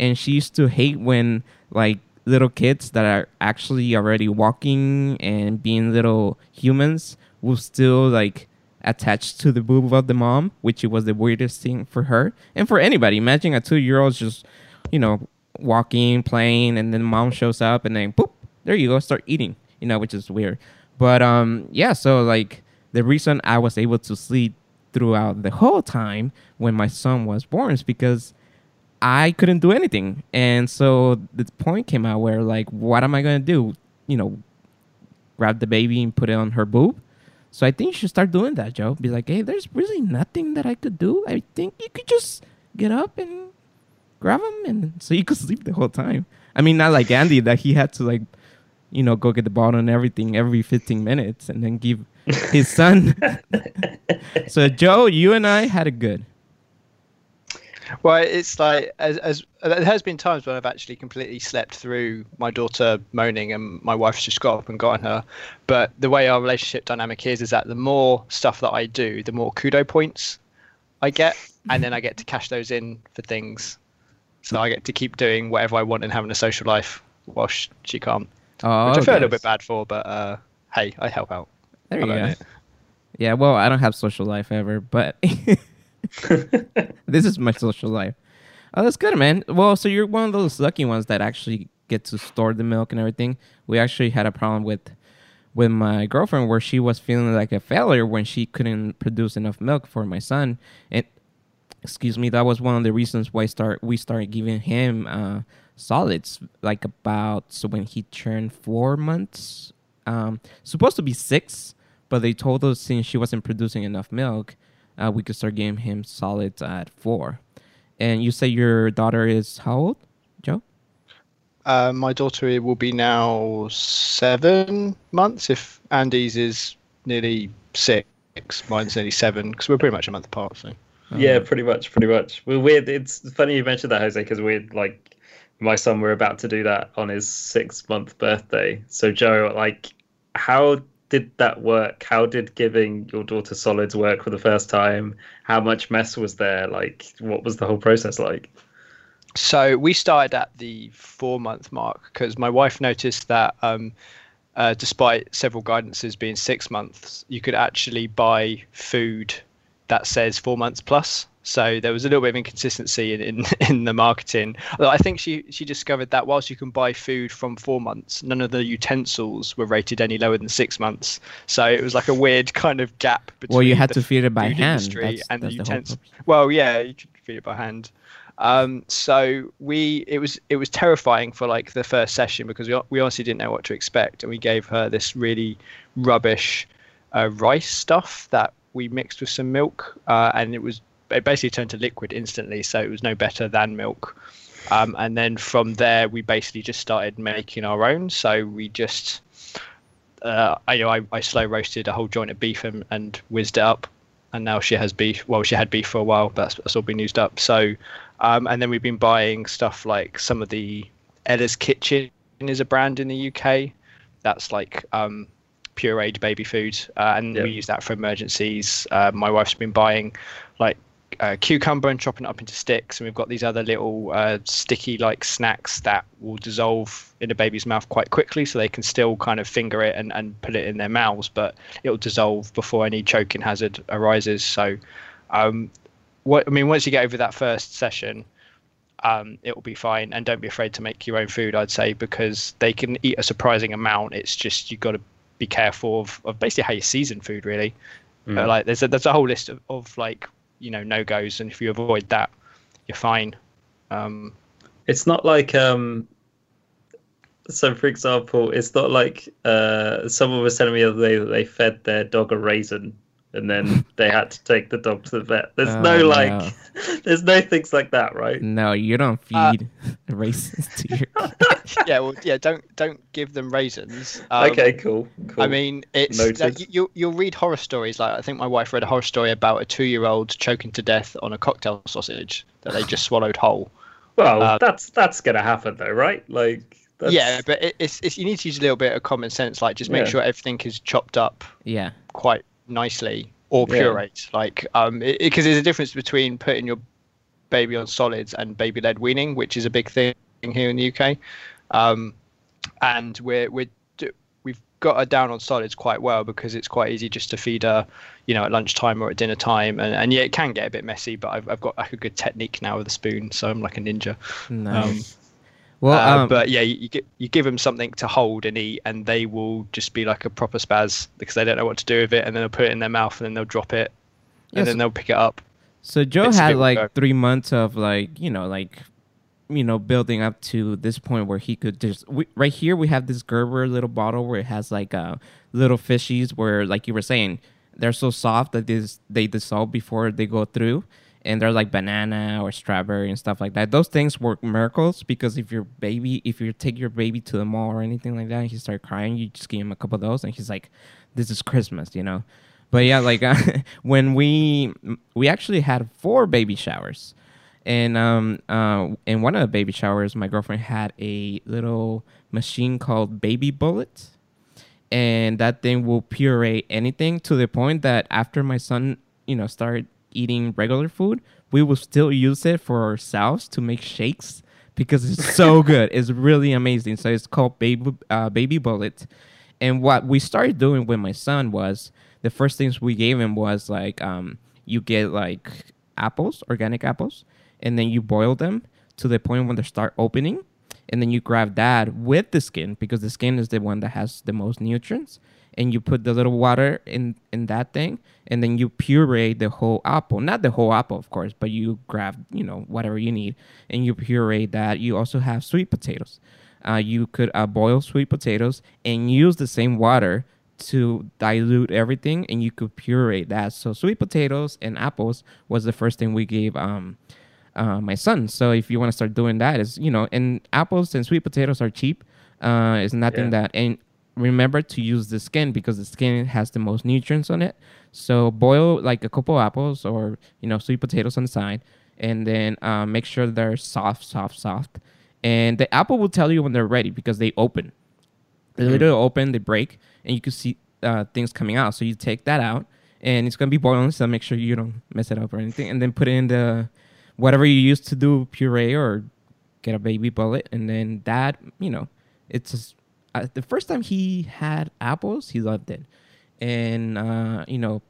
And she used to hate when, like, little kids that are actually already walking and being little humans will still like attached to the boob of the mom, which was the weirdest thing for her and for anybody. Imagine a two year old just, you know, walking, playing, and then mom shows up and then boop, there you go, start eating, you know, which is weird. But um, yeah, so like the reason I was able to sleep throughout the whole time when my son was born is because I couldn't do anything. And so the point came out where like, what am I gonna do? You know, grab the baby and put it on her boob. So I think you should start doing that, Joe. Be like, hey, there's really nothing that I could do. I think you could just get up and grab him, and so you could sleep the whole time. I mean, not like Andy that he had to like, you know, go get the bottle and everything every 15 minutes, and then give his son. so Joe, you and I had a good. Well, it's like as as there has been times when I've actually completely slept through my daughter moaning and my wife's just got up and gotten her. But the way our relationship dynamic is is that the more stuff that I do, the more kudo points I get, and then I get to cash those in for things. So I get to keep doing whatever I want and having a social life while she, she can't. Oh, which I feel a little bit bad for, but uh, hey, I help out. There you go. It. Yeah, well, I don't have social life ever, but this is my social life. Oh, that's good, man. Well, so you're one of those lucky ones that actually get to store the milk and everything. We actually had a problem with with my girlfriend where she was feeling like a failure when she couldn't produce enough milk for my son. And excuse me, that was one of the reasons why start we started giving him uh, solids like about so when he turned four months, um, supposed to be six, but they told us since she wasn't producing enough milk uh, we could start giving him solids at four. And you say your daughter is how old, Joe? Uh, my daughter will be now seven months. If Andy's is nearly six, mine's nearly seven because we're pretty much a month apart. So. Yeah, pretty much, pretty much. We're weird. It's funny you mentioned that, Jose, because we're like, my son, we're about to do that on his six month birthday. So, Joe, like, how did that work? How did giving your daughter solids work for the first time? How much mess was there? Like, what was the whole process like? So we started at the four month mark because my wife noticed that um, uh, despite several guidances being six months, you could actually buy food that says four months plus. So there was a little bit of inconsistency in, in, in the marketing. Although I think she, she discovered that whilst you can buy food from four months, none of the utensils were rated any lower than six months. So it was like a weird kind of gap between well, you had to feed it by hand that's, and that's the utensils. Well, yeah, you could feed it by hand. Um, so we it was it was terrifying for like the first session because we we honestly didn't know what to expect, and we gave her this really rubbish uh, rice stuff that we mixed with some milk, uh, and it was it basically turned to liquid instantly, so it was no better than milk. Um, and then from there, we basically just started making our own. So we just, uh, I, you know, I, I slow roasted a whole joint of beef and, and whizzed it up, and now she has beef. Well, she had beef for a while, but that's, that's all been used up. So, um, and then we've been buying stuff like some of the Ella's Kitchen is a brand in the UK. That's like um, pureed baby food, uh, and we use that for emergencies. Uh, my wife's been buying like uh, cucumber and chopping it up into sticks, and we've got these other little uh, sticky like snacks that will dissolve in a baby's mouth quite quickly, so they can still kind of finger it and, and put it in their mouths, but it'll dissolve before any choking hazard arises. So, um, what I mean, once you get over that first session, um, it will be fine, and don't be afraid to make your own food. I'd say because they can eat a surprising amount. It's just you've got to be careful of, of basically how you season food, really. Mm. Uh, like there's a, there's a whole list of, of like you know no goes, and if you avoid that, you're fine. Um, it's not like um, so for example, it's not like uh, someone was telling me the other day that they fed their dog a raisin and then they had to take the dog to the vet. There's oh, no like, no. there's no things like that, right? No, you don't uh, feed uh, raisins to your. yeah, well, yeah, don't don't give them raisins. Um, okay, cool, cool. I mean, it's like, you you'll read horror stories. Like I think my wife read a horror story about a two-year-old choking to death on a cocktail sausage that they just swallowed whole. Well, um, that's that's gonna happen though, right? Like. That's... Yeah, but it, it's, it's you need to use a little bit of common sense. Like, just make yeah. sure everything is chopped up. Yeah. Quite nicely or pureed. Yeah. Like, um, because there's a difference between putting your baby on solids and baby led weaning, which is a big thing here in the UK. Um, and we're we're we've got her down on solids quite well because it's quite easy just to feed her, you know, at lunchtime or at dinner time. And, and yeah, it can get a bit messy, but I've I've got like a good technique now with a spoon, so I'm like a ninja. Nice. Um, well, uh, um, but yeah, you, you, you give them something to hold and eat, and they will just be like a proper spaz because they don't know what to do with it, and then they'll put it in their mouth, and then they'll drop it, and then they'll pick it up. So Joe it's had like go. three months of like you know like you know building up to this point where he could just we, right here we have this Gerber little bottle where it has like uh little fishies where like you were saying they're so soft that they they dissolve before they go through and they're like banana or strawberry and stuff like that. Those things work miracles because if your baby, if you take your baby to the mall or anything like that, and he start crying, you just give him a couple of those, and he's like, "This is Christmas," you know. But yeah, like uh, when we we actually had four baby showers, and um uh in one of the baby showers, my girlfriend had a little machine called Baby Bullet, and that thing will puree anything to the point that after my son, you know, started eating regular food, we will still use it for ourselves to make shakes because it's so good. It's really amazing. So it's called Baby uh, Baby Bullet. And what we started doing with my son was the first things we gave him was like um, you get like apples, organic apples, and then you boil them to the point when they start opening, and then you grab that with the skin because the skin is the one that has the most nutrients and you put the little water in in that thing and then you puree the whole apple not the whole apple of course but you grab you know whatever you need and you puree that you also have sweet potatoes uh, you could uh, boil sweet potatoes and use the same water to dilute everything and you could puree that. So sweet potatoes and apples was the first thing we gave um uh, my son. So if you want to start doing that, is you know, and apples and sweet potatoes are cheap. Uh, it's nothing yeah. that and remember to use the skin because the skin has the most nutrients on it. So boil like a couple apples or you know sweet potatoes on the side, and then uh, make sure they're soft, soft, soft. And the apple will tell you when they're ready because they open. They mm. literally open, they break, and you can see uh, things coming out. So you take that out, and it's gonna be boiling. So make sure you don't mess it up or anything. And then put it in the whatever you use to do puree or get a baby bullet, and then that you know, it's just, uh, the first time he had apples, he loved it, and uh, you know,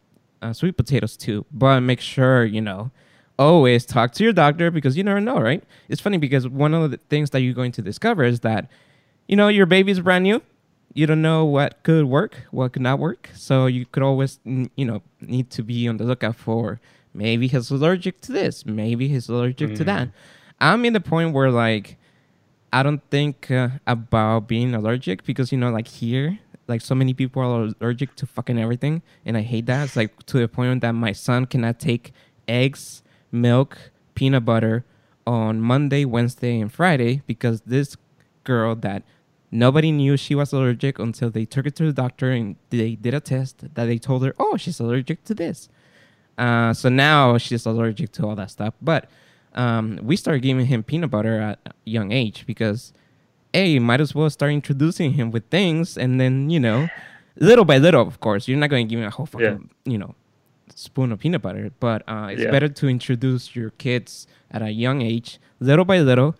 uh, sweet potatoes too. But make sure you know always talk to your doctor because you never know, right? It's funny because one of the things that you're going to discover is that, you know, your baby's brand new you don't know what could work, what could not work. So you could always, you know, need to be on the lookout for maybe he's allergic to this, maybe he's allergic mm. to that. Mm. I'm in the point where like I don't think uh, about being allergic because you know, like here, like so many people are allergic to fucking everything, and I hate that. It's like to the point that my son cannot take eggs, milk, peanut butter on Monday, Wednesday, and Friday because this girl that Nobody knew she was allergic until they took her to the doctor and they did a test that they told her, oh, she's allergic to this. Uh, so now she's allergic to all that stuff. But um, we started giving him peanut butter at a young age because, hey, might as well start introducing him with things. And then, you know, little by little, of course, you're not going to give him a whole fucking, yeah. you know, spoon of peanut butter. But uh, it's yeah. better to introduce your kids at a young age, little by little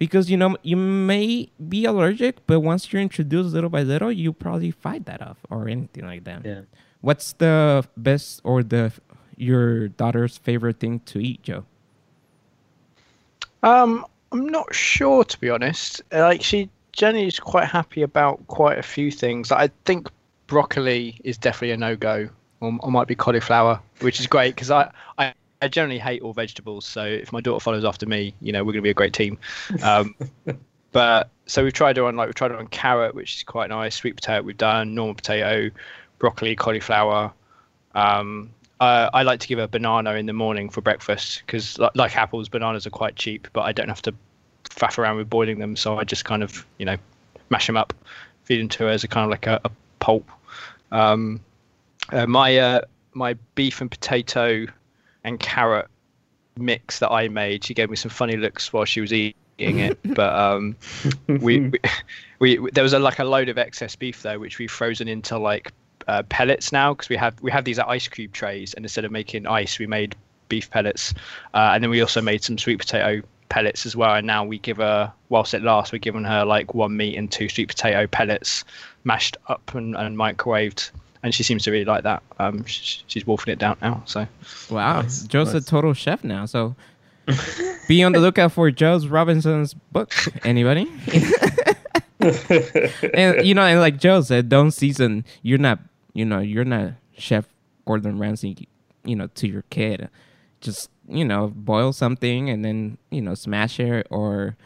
because you know you may be allergic, but once you're introduced little by little, you probably fight that off or anything like that. Yeah. What's the best or the your daughter's favorite thing to eat, Joe? Um, I'm not sure to be honest. Like she Jenny is quite happy about quite a few things. I think broccoli is definitely a no go, or, or might be cauliflower, which is great because I, I I generally hate all vegetables, so if my daughter follows after me, you know, we're going to be a great team. Um, but so we've tried her on like we've tried her on carrot, which is quite nice. Sweet potato we've done, normal potato, broccoli, cauliflower. Um, uh, I like to give her a banana in the morning for breakfast because, like, like, apples, bananas are quite cheap, but I don't have to faff around with boiling them. So I just kind of, you know, mash them up, feed them to her as a kind of like a, a pulp. Um, uh, my uh, my beef and potato and carrot mix that I made. She gave me some funny looks while she was eating it, but um, we, we, we, there was a, like a load of excess beef there, which we've frozen into like uh, pellets now because we have we have these ice cube trays, and instead of making ice, we made beef pellets, uh, and then we also made some sweet potato pellets as well. And now we give her, whilst it lasts, we're giving her like one meat and two sweet potato pellets mashed up and, and microwaved and she seems to really like that. Um, she's wolfing it down now. So, wow, nice. Joe's nice. a total chef now. So, be on the lookout for Joe's Robinson's book. Anybody? and you know, and like Joe said, don't season. You're not, you know, you're not Chef Gordon Ramsay. You know, to your kid, just you know, boil something and then you know, smash it or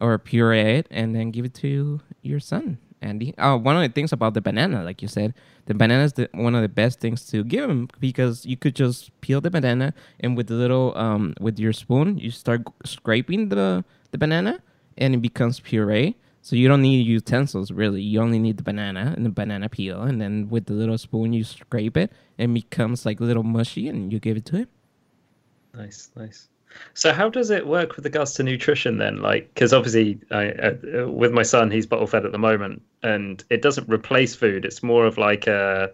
or puree it and then give it to your son. Andy. Uh, one of the things about the banana, like you said, the banana is the, one of the best things to give him because you could just peel the banana and with the little um with your spoon you start scraping the the banana and it becomes puree. So you don't need utensils really. You only need the banana and the banana peel, and then with the little spoon you scrape it and it becomes like little mushy, and you give it to him. Nice, nice. So how does it work with regards to nutrition then? Like, because obviously, I, uh, with my son, he's bottle fed at the moment, and it doesn't replace food. It's more of like a,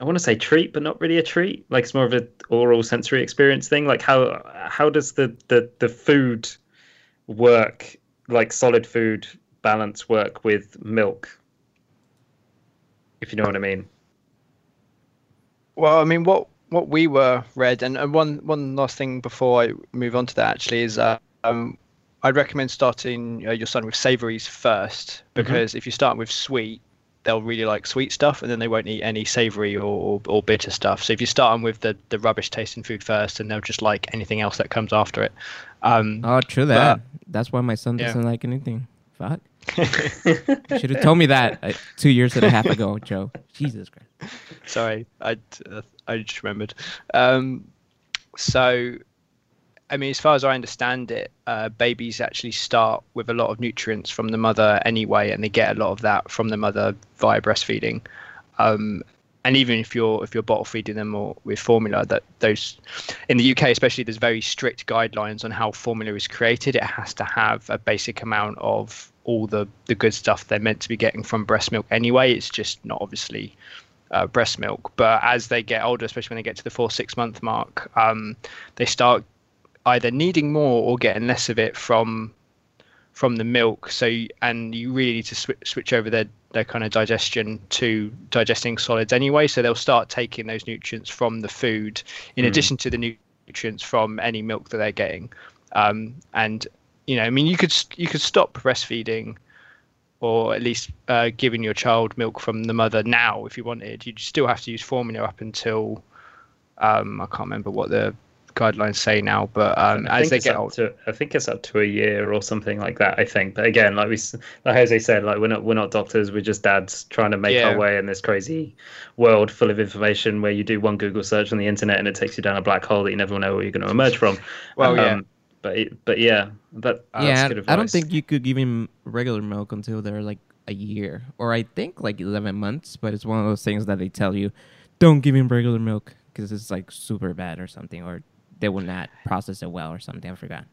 I want to say treat, but not really a treat. Like it's more of an oral sensory experience thing. Like how how does the the the food work? Like solid food balance work with milk? If you know what I mean. Well, I mean, what what we were read, and, and one one last thing before I move on to that actually is uh, um, I'd recommend starting uh, your son with savouries first mm-hmm. because mm-hmm. if you start with sweet, they'll really like sweet stuff, and then they won't eat any savoury or, or, or, bitter stuff. So if you start them with the, the rubbish tasting food first, and they'll just like anything else that comes after it. Um, oh, true that. But, That's why my son doesn't yeah. like anything. Fuck. Should have told me that uh, two years and a half ago, Joe. Jesus Christ. Sorry, I uh, I just remembered. Um, so, I mean, as far as I understand it, uh, babies actually start with a lot of nutrients from the mother anyway, and they get a lot of that from the mother via breastfeeding. Um, and even if you're if you're bottle feeding them or with formula that those in the UK especially there's very strict guidelines on how formula is created. It has to have a basic amount of all the the good stuff they're meant to be getting from breast milk anyway. It's just not obviously uh, breast milk. But as they get older especially when they get to the four six month mark um, they start either needing more or getting less of it from from the milk. So and you really need to sw- switch over their their kind of digestion to digesting solids anyway. So they'll start taking those nutrients from the food in mm. addition to the nutrients from any milk that they're getting. Um, and you know, I mean, you could you could stop breastfeeding, or at least uh, giving your child milk from the mother now if you wanted. You'd still have to use formula up until um, I can't remember what the guidelines say now, but um, as they get older, I think it's up to a year or something like that. I think, but again, like we, like Jose said, like we're not we're not doctors. We're just dads trying to make yeah. our way in this crazy world full of information where you do one Google search on the internet and it takes you down a black hole that you never know where you're going to emerge from. well, um, yeah. But but yeah, that yeah, I don't think you could give him regular milk until they're like a year, or I think like eleven months. But it's one of those things that they tell you, don't give him regular milk because it's like super bad or something, or they will not process it well or something. I forgot.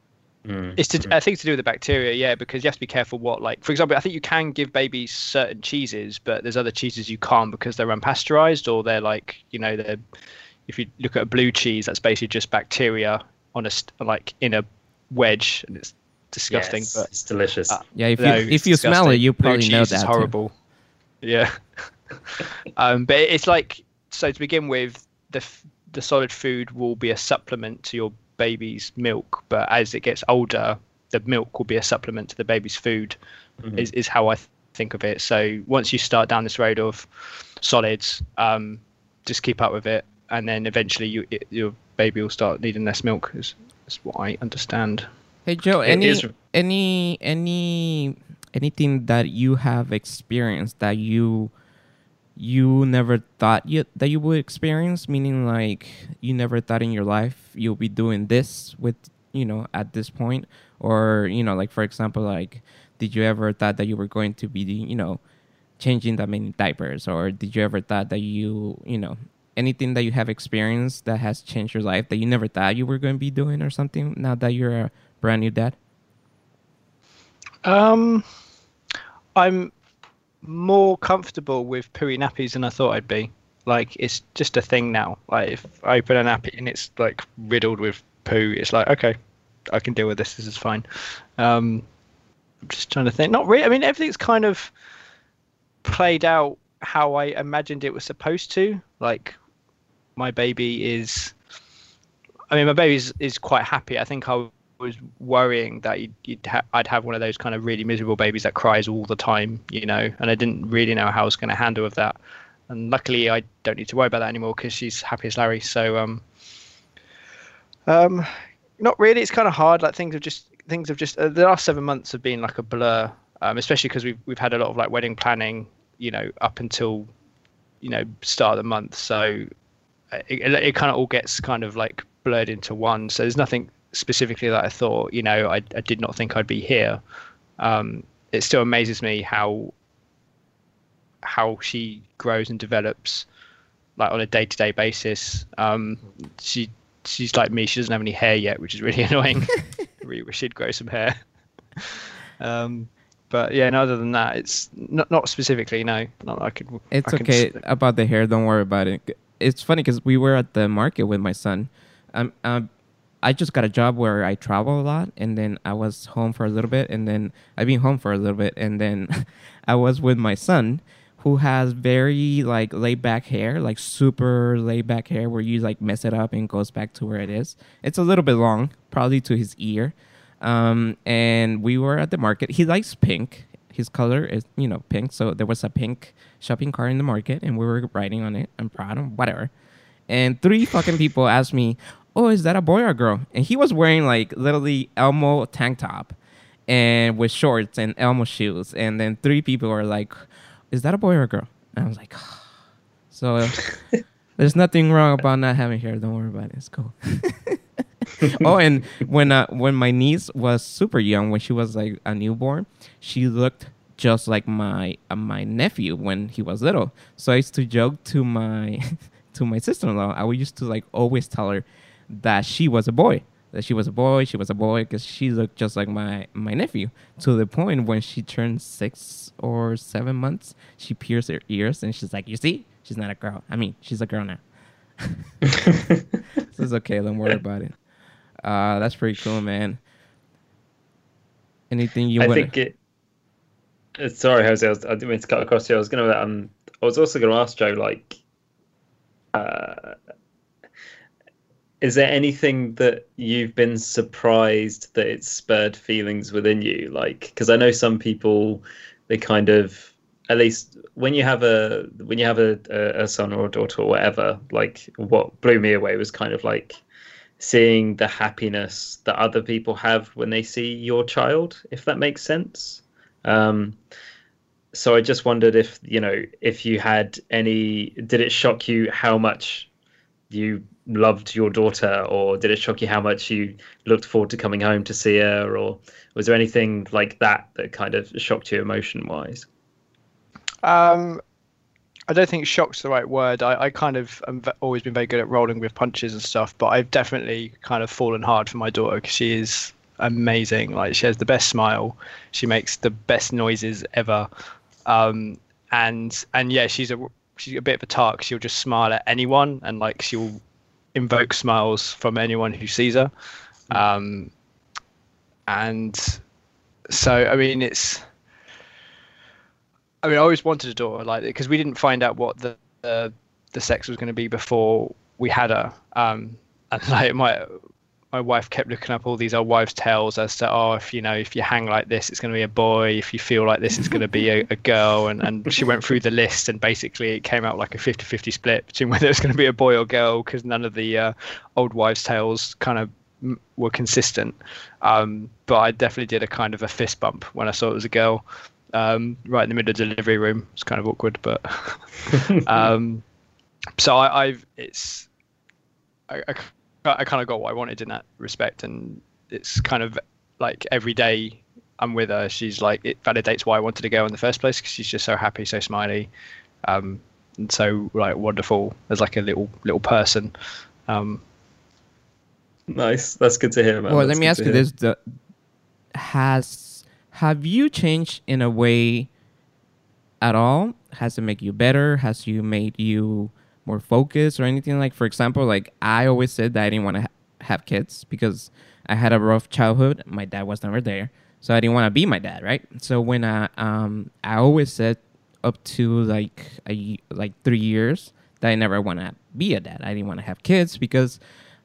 Mm. It's to, I think to do with the bacteria, yeah, because you have to be careful what, like, for example, I think you can give babies certain cheeses, but there's other cheeses you can't because they're unpasteurized or they're like, you know, they're. If you look at a blue cheese, that's basically just bacteria on a like in a wedge, and it's disgusting. Yes, but it's delicious. Uh, yeah, if you if you disgusting. smell it, you probably blue know that. Is horrible. Too. Yeah. um, but it's like so to begin with, the the solid food will be a supplement to your baby's milk, but as it gets older, the milk will be a supplement to the baby's food. Mm-hmm. Is is how I th- think of it. So once you start down this road of solids, um, just keep up with it, and then eventually you it, your baby will start needing less milk. Is is what I understand. Hey Joe, any any any anything that you have experienced that you you never thought you, that you would experience meaning like you never thought in your life you'll be doing this with you know at this point? Or you know like for example like did you ever thought that you were going to be you know changing that many diapers? Or did you ever thought that you you know anything that you have experienced that has changed your life that you never thought you were going to be doing or something now that you're a brand new dad? Um i'm more comfortable with pooey nappies than I thought I'd be. Like it's just a thing now. Like if I open a nappy and it's like riddled with poo, it's like okay, I can deal with this. This is fine. Um, I'm just trying to think. Not really. I mean, everything's kind of played out how I imagined it was supposed to. Like my baby is. I mean, my baby is, is quite happy. I think I was worrying that you'd, you'd ha- I'd have one of those kind of really miserable babies that cries all the time, you know, and I didn't really know how I was going to handle with that. And luckily, I don't need to worry about that anymore because she's happy as Larry. So, um, um, not really. It's kind of hard. Like things have just things have just uh, the last seven months have been like a blur, um, especially because we've we've had a lot of like wedding planning, you know, up until you know start of the month. So uh, it, it, it kind of all gets kind of like blurred into one. So there's nothing specifically that I thought, you know, I, I did not think I'd be here. Um, it still amazes me how how she grows and develops like on a day to day basis. Um, she she's like me; she doesn't have any hair yet, which is really annoying. really wish she'd grow some hair. um, but yeah, and other than that, it's not not specifically. No, not I could. It's I okay about the hair. Don't worry about it. It's funny because we were at the market with my son. Um, um, I just got a job where I travel a lot, and then I was home for a little bit, and then I've been home for a little bit, and then I was with my son, who has very like laid back hair, like super laid back hair, where you like mess it up and goes back to where it is. It's a little bit long, probably to his ear. Um, and we were at the market. He likes pink. His color is you know pink, so there was a pink shopping cart in the market, and we were riding on it. I'm proud of whatever. And three fucking people asked me, oh, is that a boy or a girl? And he was wearing like literally Elmo tank top. and with shorts and Elmo shoes, and then three people were like, "Is that a boy or a girl?" And I was like, oh. "So there's nothing wrong about not having hair. Don't worry about it. It's cool." oh, and when uh, when my niece was super young, when she was like a newborn, she looked just like my uh, my nephew when he was little. So I used to joke to my to my sister-in-law. I would used to like always tell her that she was a boy, that she was a boy, she was a boy, because she looked just like my my nephew. To the point when she turned six or seven months, she pierced her ears and she's like, "You see, she's not a girl. I mean, she's a girl now." so it's okay. Don't worry about it. Uh, that's pretty cool, man. Anything you I want? think it. uh, Sorry, Jose. I, was, I didn't mean to cut across you. I was gonna. Um, I was also gonna ask Joe, like, uh, is there anything that you've been surprised that it spurred feelings within you? Like, because I know some people, they kind of, at least when you have a when you have a, a, a son or a daughter or whatever, like what blew me away was kind of like seeing the happiness that other people have when they see your child, if that makes sense. Um, so I just wondered if you know if you had any. Did it shock you how much you loved your daughter, or did it shock you how much you looked forward to coming home to see her, or was there anything like that that kind of shocked you emotion wise? Um, I don't think shock's the right word. I, I kind of v- always been very good at rolling with punches and stuff, but I've definitely kind of fallen hard for my daughter because she is amazing. Like she has the best smile, she makes the best noises ever, um, and and yeah, she's a she's a bit of a tart. She'll just smile at anyone, and like she'll invoke smiles from anyone who sees her, um, and so I mean it's I mean, I always wanted a daughter like it because we didn't find out what the uh, the sex was going to be before we had her. Um, and like my my wife kept looking up all these old wives' tales as to oh, if you know, if you hang like this, it's going to be a boy. If you feel like this, it's going to be a, a girl. And and she went through the list, and basically it came out like a 50-50 split between whether it was going to be a boy or girl because none of the uh, old wives' tales kind of m- were consistent. Um, but I definitely did a kind of a fist bump when I saw it was a girl um, right in the middle of the delivery room. It's kind of awkward, but um, so I, I've it's I, I, I kind of got what I wanted in that respect, and it's kind of like every day I'm with her, she's like it validates why I wanted to go in the first place because she's just so happy, so smiley, um, and so like wonderful as like a little little person. Um, nice, that's good to hear, man. Well, That's let me ask you this: the, Has have you changed in a way at all? Has it make you better? Has you made you more focused or anything like? For example, like I always said that I didn't want to ha- have kids because I had a rough childhood. My dad was never there, so I didn't want to be my dad, right? So when I um I always said up to like a like three years that I never want to be a dad. I didn't want to have kids because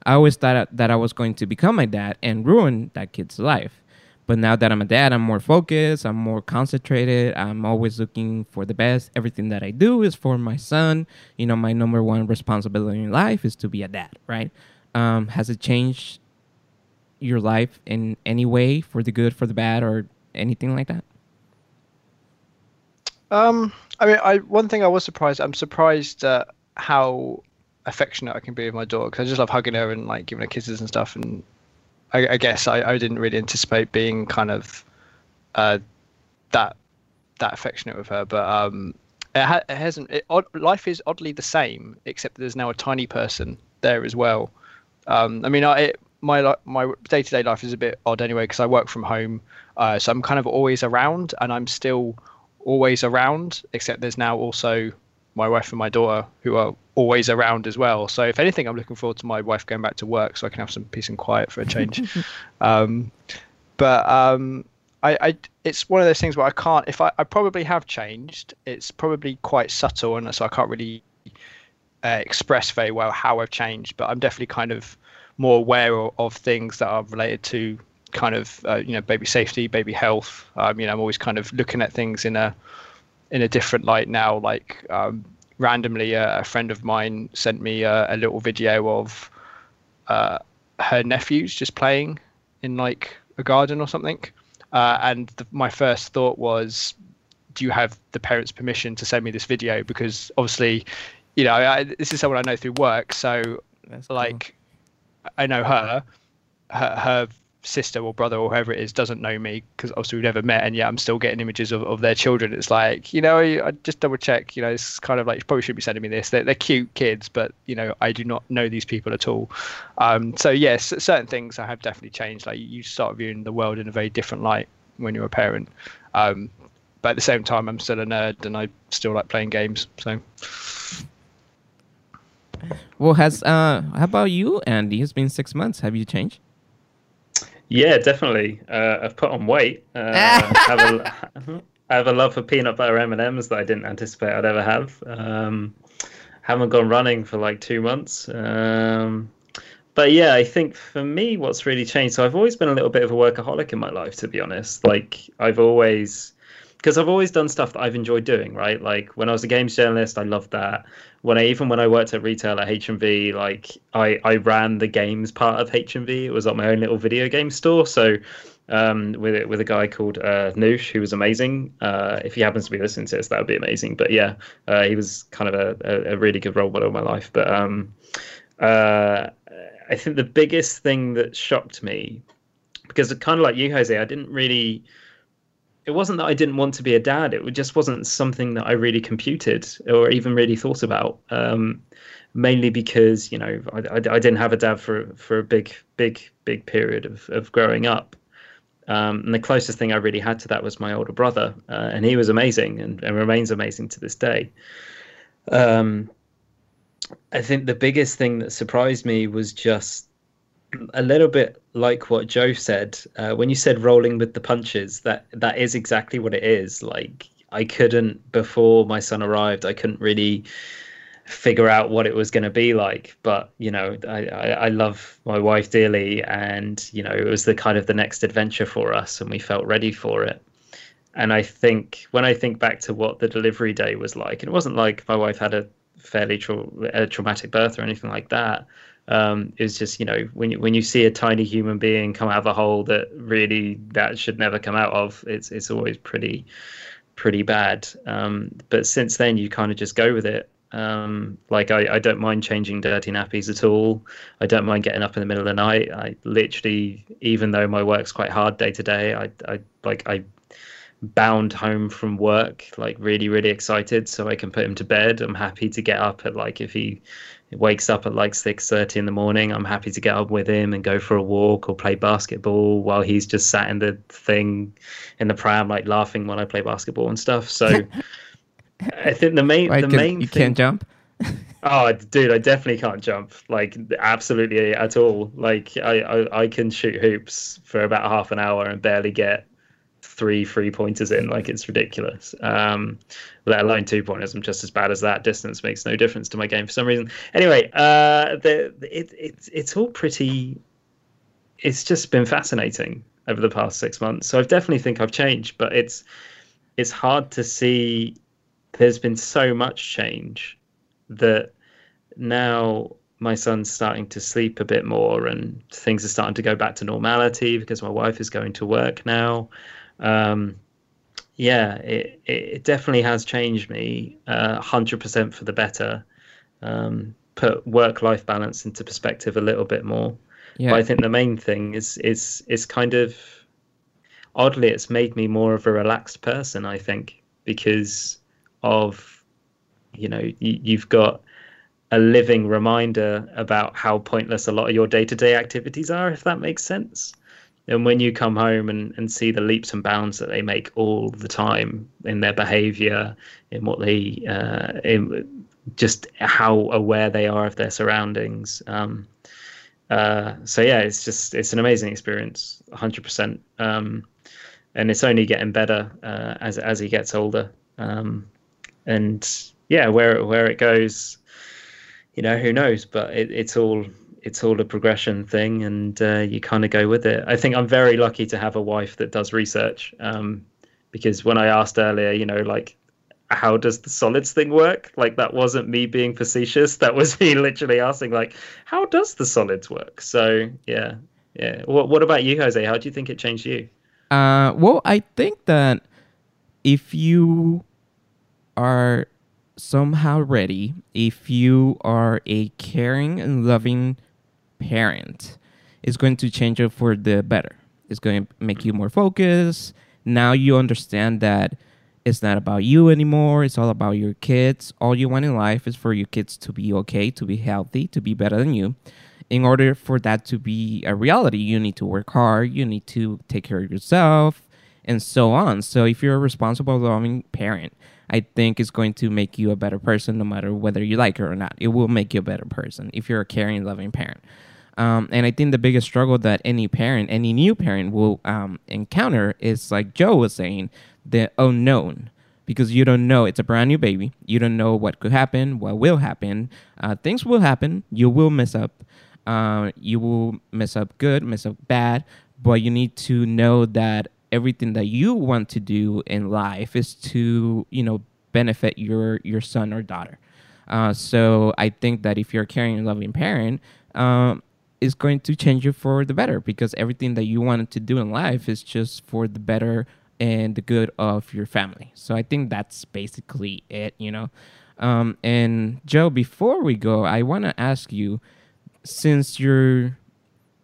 I always thought that I was going to become my dad and ruin that kid's life. But now that I'm a dad, I'm more focused, I'm more concentrated, I'm always looking for the best. Everything that I do is for my son. You know, my number one responsibility in life is to be a dad, right? Um, has it changed your life in any way for the good, for the bad, or anything like that? Um, I mean, I one thing I was surprised. I'm surprised at how affectionate I can be with my dog because I just love hugging her and like giving her kisses and stuff. And I, I guess I, I didn't really anticipate being kind of uh, that that affectionate with her. But um, it, ha- it hasn't. It, odd, life is oddly the same, except there's now a tiny person there as well. Um, I mean, I it, my my day to day life is a bit odd anyway because I work from home, uh, so I'm kind of always around, and I'm still always around. Except there's now also my wife and my daughter who are always around as well. So if anything, I'm looking forward to my wife going back to work so I can have some peace and quiet for a change. um, but um, I, I, it's one of those things where I can't. If I, I probably have changed, it's probably quite subtle, and so I can't really uh, express very well how I've changed. But I'm definitely kind of more aware of, of things that are related to kind of uh, you know baby safety, baby health. Um, you know, I'm always kind of looking at things in a in a different light now. Like um, randomly, uh, a friend of mine sent me a, a little video of uh, her nephews just playing in like a garden or something. uh, and the, my first thought was, do you have the parents' permission to send me this video? Because obviously, you know, I, this is someone I know through work, so That's like, cool. I know her, her, her sister or brother or whoever it is doesn't know me because obviously we've never met and yet I'm still getting images of, of their children. It's like, you know, I, just double check, you know, it's kind of like, you probably shouldn't be sending me this. They're, they're cute kids, but, you know, I do not know these people at all. Um, so, yes, certain things I have definitely changed. Like you start viewing the world in a very different light when you're a parent. Um, but at the same time, I'm still a nerd and I still like playing games. So. Well, has uh, how about you, Andy? It's been six months. Have you changed? Yeah, definitely. Uh, I've put on weight. Uh, have a, I have a love for peanut butter M and M's that I didn't anticipate I'd ever have. Um, haven't gone running for like two months. Um, but yeah, I think for me, what's really changed. So I've always been a little bit of a workaholic in my life, to be honest. Like I've always, because I've always done stuff that I've enjoyed doing. Right, like when I was a games journalist, I loved that. When I even when I worked at retail at HMV, like I I ran the games part of HMV. It was like my own little video game store. So um, with with a guy called uh, Noosh, who was amazing. Uh, if he happens to be listening to this, that would be amazing. But yeah, uh, he was kind of a, a, a, really good role model in my life. But um, uh, I think the biggest thing that shocked me, because kind of like you, Jose, I didn't really. It wasn't that I didn't want to be a dad. It just wasn't something that I really computed or even really thought about. Um, mainly because you know I, I, I, didn't have a dad for for a big big big period of, of growing up. Um, and the closest thing I really had to that was my older brother, uh, and he was amazing and, and, remains amazing to this day. Um, I think the biggest thing that surprised me was just a little bit like what Joe said uh, when you said rolling with the punches. That that is exactly what it is. Like I couldn't before my son arrived. I couldn't really figure out what it was going to be like. But you know, I, I, I love my wife dearly, and you know, it was the kind of the next adventure for us, and we felt ready for it. And I think when I think back to what the delivery day was like, it wasn't like my wife had a fairly tra- a traumatic birth or anything like that. Um, it's just you know when you, when you see a tiny human being come out of a hole that really that should never come out of, it's it's always pretty pretty bad. Um, but since then, you kind of just go with it. Um, like I, I don't mind changing dirty nappies at all. I don't mind getting up in the middle of the night. I literally, even though my work's quite hard day to day, I, I like I bound home from work, like really, really excited, so I can put him to bed. I'm happy to get up at like if he wakes up at like six thirty in the morning, I'm happy to get up with him and go for a walk or play basketball while he's just sat in the thing in the pram, like laughing when I play basketball and stuff. So I think the main the main you thing, can't jump. oh, dude, I definitely can't jump. Like absolutely at all. Like I, I I can shoot hoops for about half an hour and barely get three three pointers in. Like it's ridiculous. Um, let alone two pointers. I'm just as bad as that. Distance makes no difference to my game for some reason. Anyway, uh, the it, it's it's all pretty. It's just been fascinating over the past six months. So I definitely think I've changed, but it's it's hard to see. There's been so much change that now my son's starting to sleep a bit more and things are starting to go back to normality because my wife is going to work now um, yeah, it, it definitely has changed me uh, 100% for the better. Um, put work life balance into perspective a little bit more. Yeah. But I think the main thing is is is kind of oddly it's made me more of a relaxed person. I think because of you know you, you've got a living reminder about how pointless a lot of your day to day activities are, if that makes sense and when you come home and, and see the leaps and bounds that they make all the time in their behavior in what they uh, in just how aware they are of their surroundings um, uh, so yeah it's just it's an amazing experience 100% um, and it's only getting better uh, as as he gets older. Um, and yeah where where it goes you know who knows? But it, it's all it's all a progression thing, and uh, you kind of go with it. I think I'm very lucky to have a wife that does research, um, because when I asked earlier, you know, like how does the solids thing work? Like that wasn't me being facetious. That was me literally asking, like, how does the solids work? So yeah, yeah. What What about you, Jose? How do you think it changed you? Uh, well, I think that if you are somehow ready, if you are a caring and loving parent, is going to change it for the better. It's going to make you more focused. Now you understand that it's not about you anymore. It's all about your kids. All you want in life is for your kids to be okay, to be healthy, to be better than you. In order for that to be a reality, you need to work hard, you need to take care of yourself, and so on. So if you're a responsible, loving parent, I think it's going to make you a better person no matter whether you like it or not. It will make you a better person if you're a caring, loving parent. Um, and I think the biggest struggle that any parent, any new parent will um, encounter is like Joe was saying, the unknown. Because you don't know, it's a brand new baby. You don't know what could happen, what will happen. Uh, things will happen. You will mess up. Uh, you will mess up good, mess up bad. But you need to know that everything that you want to do in life is to, you know, benefit your your son or daughter. Uh, so I think that if you're a caring and loving parent, um, is going to change you for the better because everything that you wanted to do in life is just for the better and the good of your family. So I think that's basically it, you know. Um, and Joe, before we go, I want to ask you, since you're,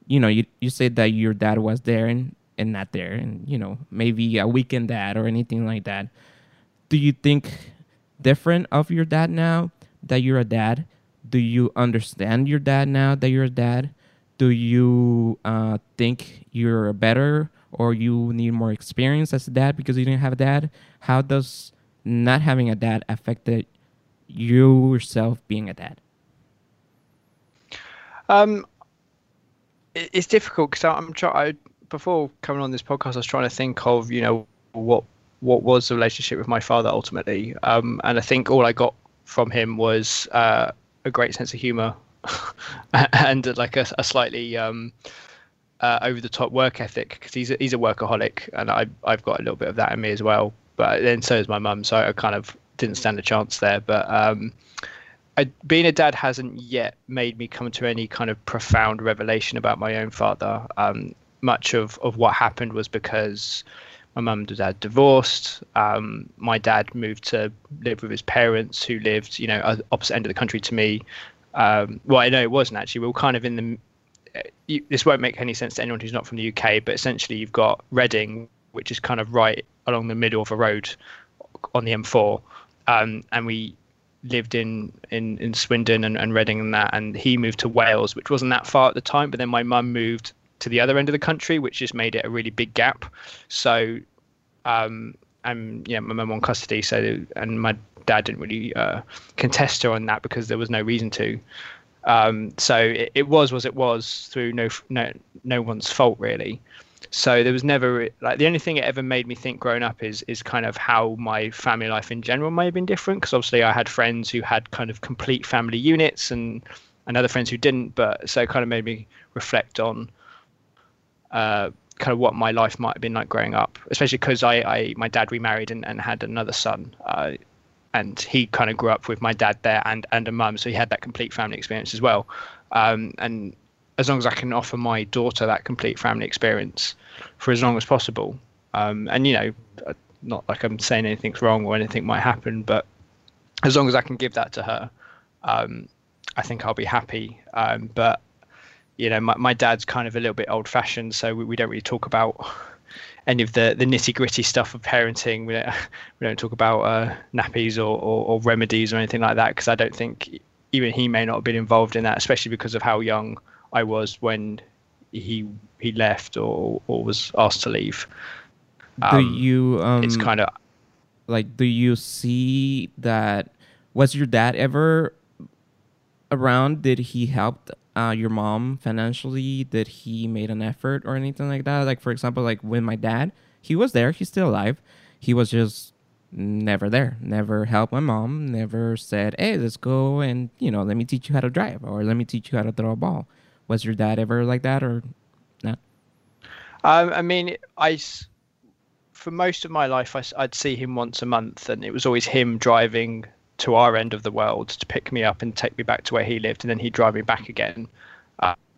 you know, you, you said that your dad was there and, and not there, and, you know, maybe a weekend dad or anything like that. Do you think different of your dad now that you're a dad? Do you understand your dad now that you're a dad? do you uh, think you're better or you need more experience as a dad because you didn't have a dad? How does not having a dad affected you yourself being a dad? Um, it's difficult because I'm trying. Before coming on this podcast, I was trying to think of you know what what was the relationship with my father ultimately, um, and I think all I got from him was uh, a great sense of humor and like a, a slightly um, uh, over the top work ethic because he's a, he's a workaholic and I I've got a little bit of that in me as well. But then so is my mum, so I kind of didn't stand a chance there. But um, I, being a dad hasn't yet made me come to any kind of profound revelation about my own father. Um, much of, of what happened was because my mum and dad divorced. Um, my dad moved to live with his parents, who lived, you know, opposite end of the country to me. Um, well, I know it wasn't actually. We were kind of in the. Uh, you, this won't make any sense to anyone who's not from the UK, but essentially you've got Reading, which is kind of right along the middle of a road on the M4, um, and we lived in in in Swindon and, and Reading and that, and he moved to Wales, which wasn't that far at the time. But then my mum moved to the other end of the country, which just made it a really big gap. So, um, I'm yeah, my mum on custody, so and my dad didn't really uh, contest her on that because there was no reason to. Um, so it, it, was was it was through no no no one's fault really. So there was never like the only thing it ever made me think growing up is is kind of how my family life in general may have been different because obviously I had friends who had kind of complete family units and and other friends who didn't. But so it kind of made me reflect on. Uh, kind of what my life might have been like growing up, especially because I, I my dad remarried and, and had another son. Uh, and he kind of grew up with my dad there and and a mum, so he had that complete family experience as well. Um, and as long as I can offer my daughter that complete family experience for as long as possible, um, and you know, uh, not like I'm saying anything's wrong or anything might happen, but as long as I can give that to her, um, I think I'll be happy. Um, but you know, my, my dad's kind of a little bit old fashioned, so we, we don't really talk about any of the, the nitty gritty stuff of parenting. We don't, we don't talk about uh, nappies or, or, or, remedies or anything like that because I don't think even he may not have been involved in that, especially because of how young I was when he he left or, or was asked to leave. Um, do you? Um, it's kind of like. Do you see that? Was your dad ever around? Did he help uh, your mom financially? Did he made an effort or anything like that? Like for example, like with my dad, he was there. He's still alive. He was just never there. Never helped my mom. Never said, "Hey, let's go and you know, let me teach you how to drive or let me teach you how to throw a ball." Was your dad ever like that or not? Um, I mean, I for most of my life, I, I'd see him once a month, and it was always him driving to our end of the world to pick me up and take me back to where he lived, and then he'd drive me back again.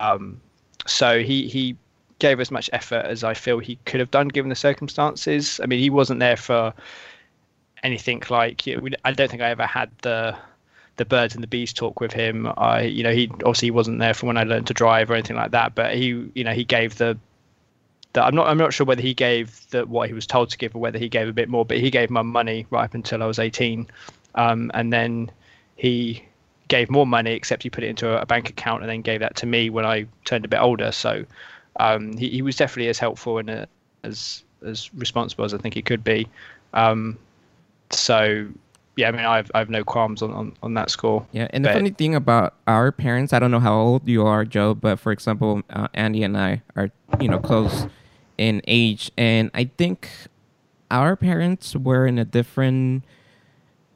Um, so he he gave as much effort as I feel he could have done given the circumstances. I mean, he wasn't there for anything like you know, I don't think I ever had the the birds and the bees talk with him. I, you know, he obviously wasn't there for when I learned to drive or anything like that. But he, you know, he gave the that I'm not I'm not sure whether he gave the what he was told to give or whether he gave a bit more, but he gave my money right up until I was 18, um, and then he gave more money, except he put it into a, bank account and then gave that to me when I turned a bit older. So um, he, he was definitely as helpful and uh, as as responsible as I think he could be. Um, so yeah, I mean, I've I've no qualms on, on, on that score. Yeah, and the funny thing about our parents, I don't know how old you are, Joe, but for example, uh, Andy and I are you know close in age, and I think our parents were in a different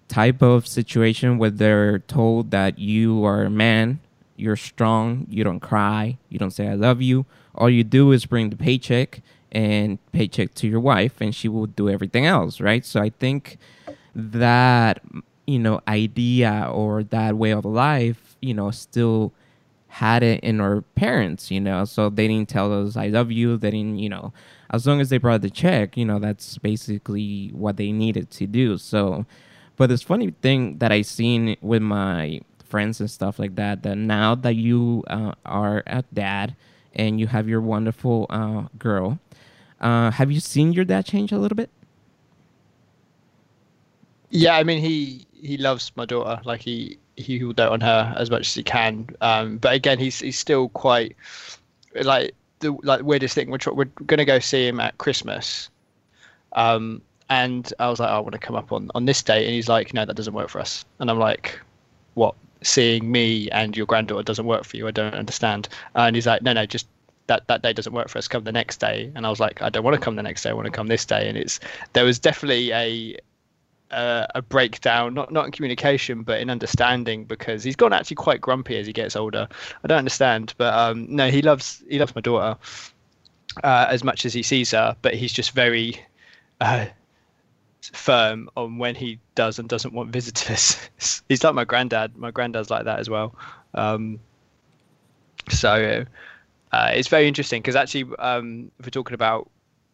type of situation where they're told that you are a man, you're strong, you don't cry, you don't say I love you. All you do is bring the paycheck and paycheck to your wife, and she will do everything else, right? So I think that you know idea or that way of life, you know, still had it in our parents, you know, so they didn't tell us I love you. They didn't, you know, as long as they brought the check, you know, that's basically what they needed to do. So, but this funny thing that I seen with my friends and stuff like that, that now that you uh, are a dad and you have your wonderful uh, girl, uh, have you seen your dad change a little bit? Yeah, I mean he he loves my daughter. Like he he will dote on her as much as he can. Um, but again, he's he's still quite like the like weirdest thing. We're we're gonna go see him at Christmas, um, and I was like, oh, I want to come up on on this date, and he's like, no, that doesn't work for us. And I'm like, what? Seeing me and your granddaughter doesn't work for you? I don't understand. And he's like, no, no, just that that day doesn't work for us. Come the next day. And I was like, I don't want to come the next day. I want to come this day. And it's there was definitely a uh, a breakdown, not not in communication, but in understanding, because he's gone actually quite grumpy as he gets older. I don't understand, but um, no, he loves he loves my daughter uh, as much as he sees her, but he's just very uh, firm on when he does and doesn't want visitors. he's like my granddad. My granddad's like that as well. Um, so uh, it's very interesting because actually, um, if we're talking about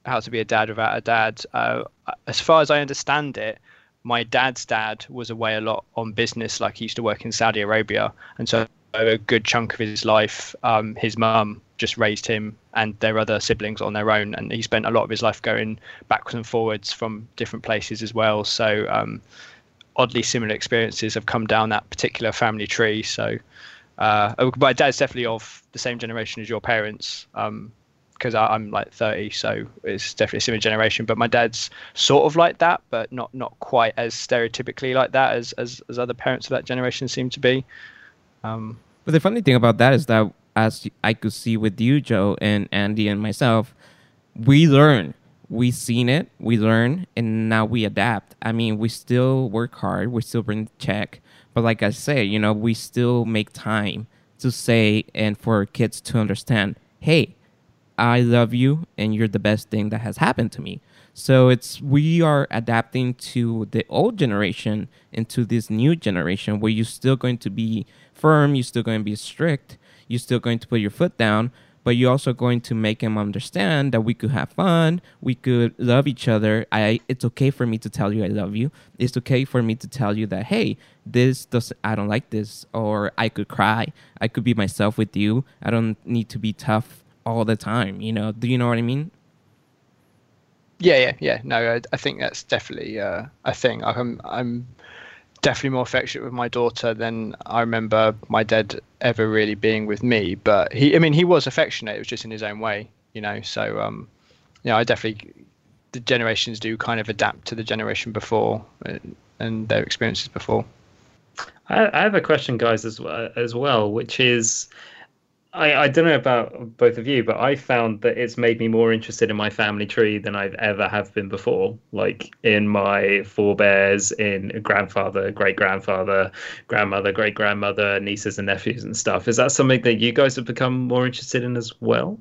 how to be a dad without a dad, uh, as far as I understand it, my dad's dad was away a lot on business, like he used to work in Saudi Arabia, and so a good chunk of his life, um, his mum just raised him and their other siblings on their own, and he spent a lot of his life going backwards and forwards from different places as well. So, um, oddly similar experiences have come down that particular family tree. So, uh, my dad's definitely of the same generation as your parents. Um, because I'm like 30, so it's definitely a similar generation. But my dad's sort of like that, but not not quite as stereotypically like that as as, as other parents of that generation seem to be. Um, but the funny thing about that is that, as I could see with you, Joe, and Andy, and myself, we learn. We seen it, we learn, and now we adapt. I mean, we still work hard, we still bring check, but like I say, you know, we still make time to say and for kids to understand, hey, I love you and you're the best thing that has happened to me. So it's we are adapting to the old generation into this new generation where you're still going to be firm, you're still going to be strict, you're still going to put your foot down, but you're also going to make them understand that we could have fun, we could love each other. I it's okay for me to tell you I love you. It's okay for me to tell you that hey, this does I don't like this or I could cry. I could be myself with you. I don't need to be tough all the time. You know, do you know what I mean? Yeah, yeah, yeah. No, I, I think that's definitely uh, a thing. I'm, I'm definitely more affectionate with my daughter than I remember my dad ever really being with me. But he, I mean, he was affectionate. It was just in his own way, you know. So, um, yeah, I definitely the generations do kind of adapt to the generation before and, uh, their experiences before. I, I have a question, guys, as well, as well, which is I, I don't know about both of you, but I found that it's made me more interested in my family tree than I've ever have been before. Like in my forebears, in grandfather, great grandfather, grandmother, great grandmother, nieces and nephews and stuff. Is that something that you guys have become more interested in as well?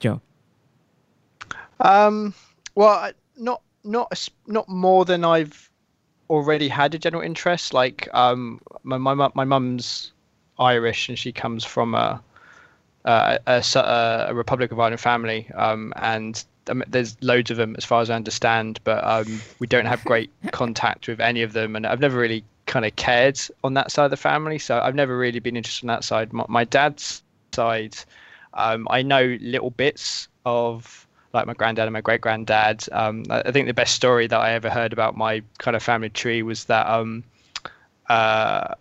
Joe. Um. Well, not not not more than I've already had a general interest. Like um, my my my mum's Irish and she comes from a uh, a, a, Republic of Ireland family, um, and um, there's loads of them as far as I understand, but um, we don't have great contact with any of them, and I've never really kind of cared on that side of the family, so I've never really been interested in that side. My, my dad's side, um, I know little bits of like my granddad and my great granddad. Um, I think the best story that I ever heard about my kind of family tree was that um, uh,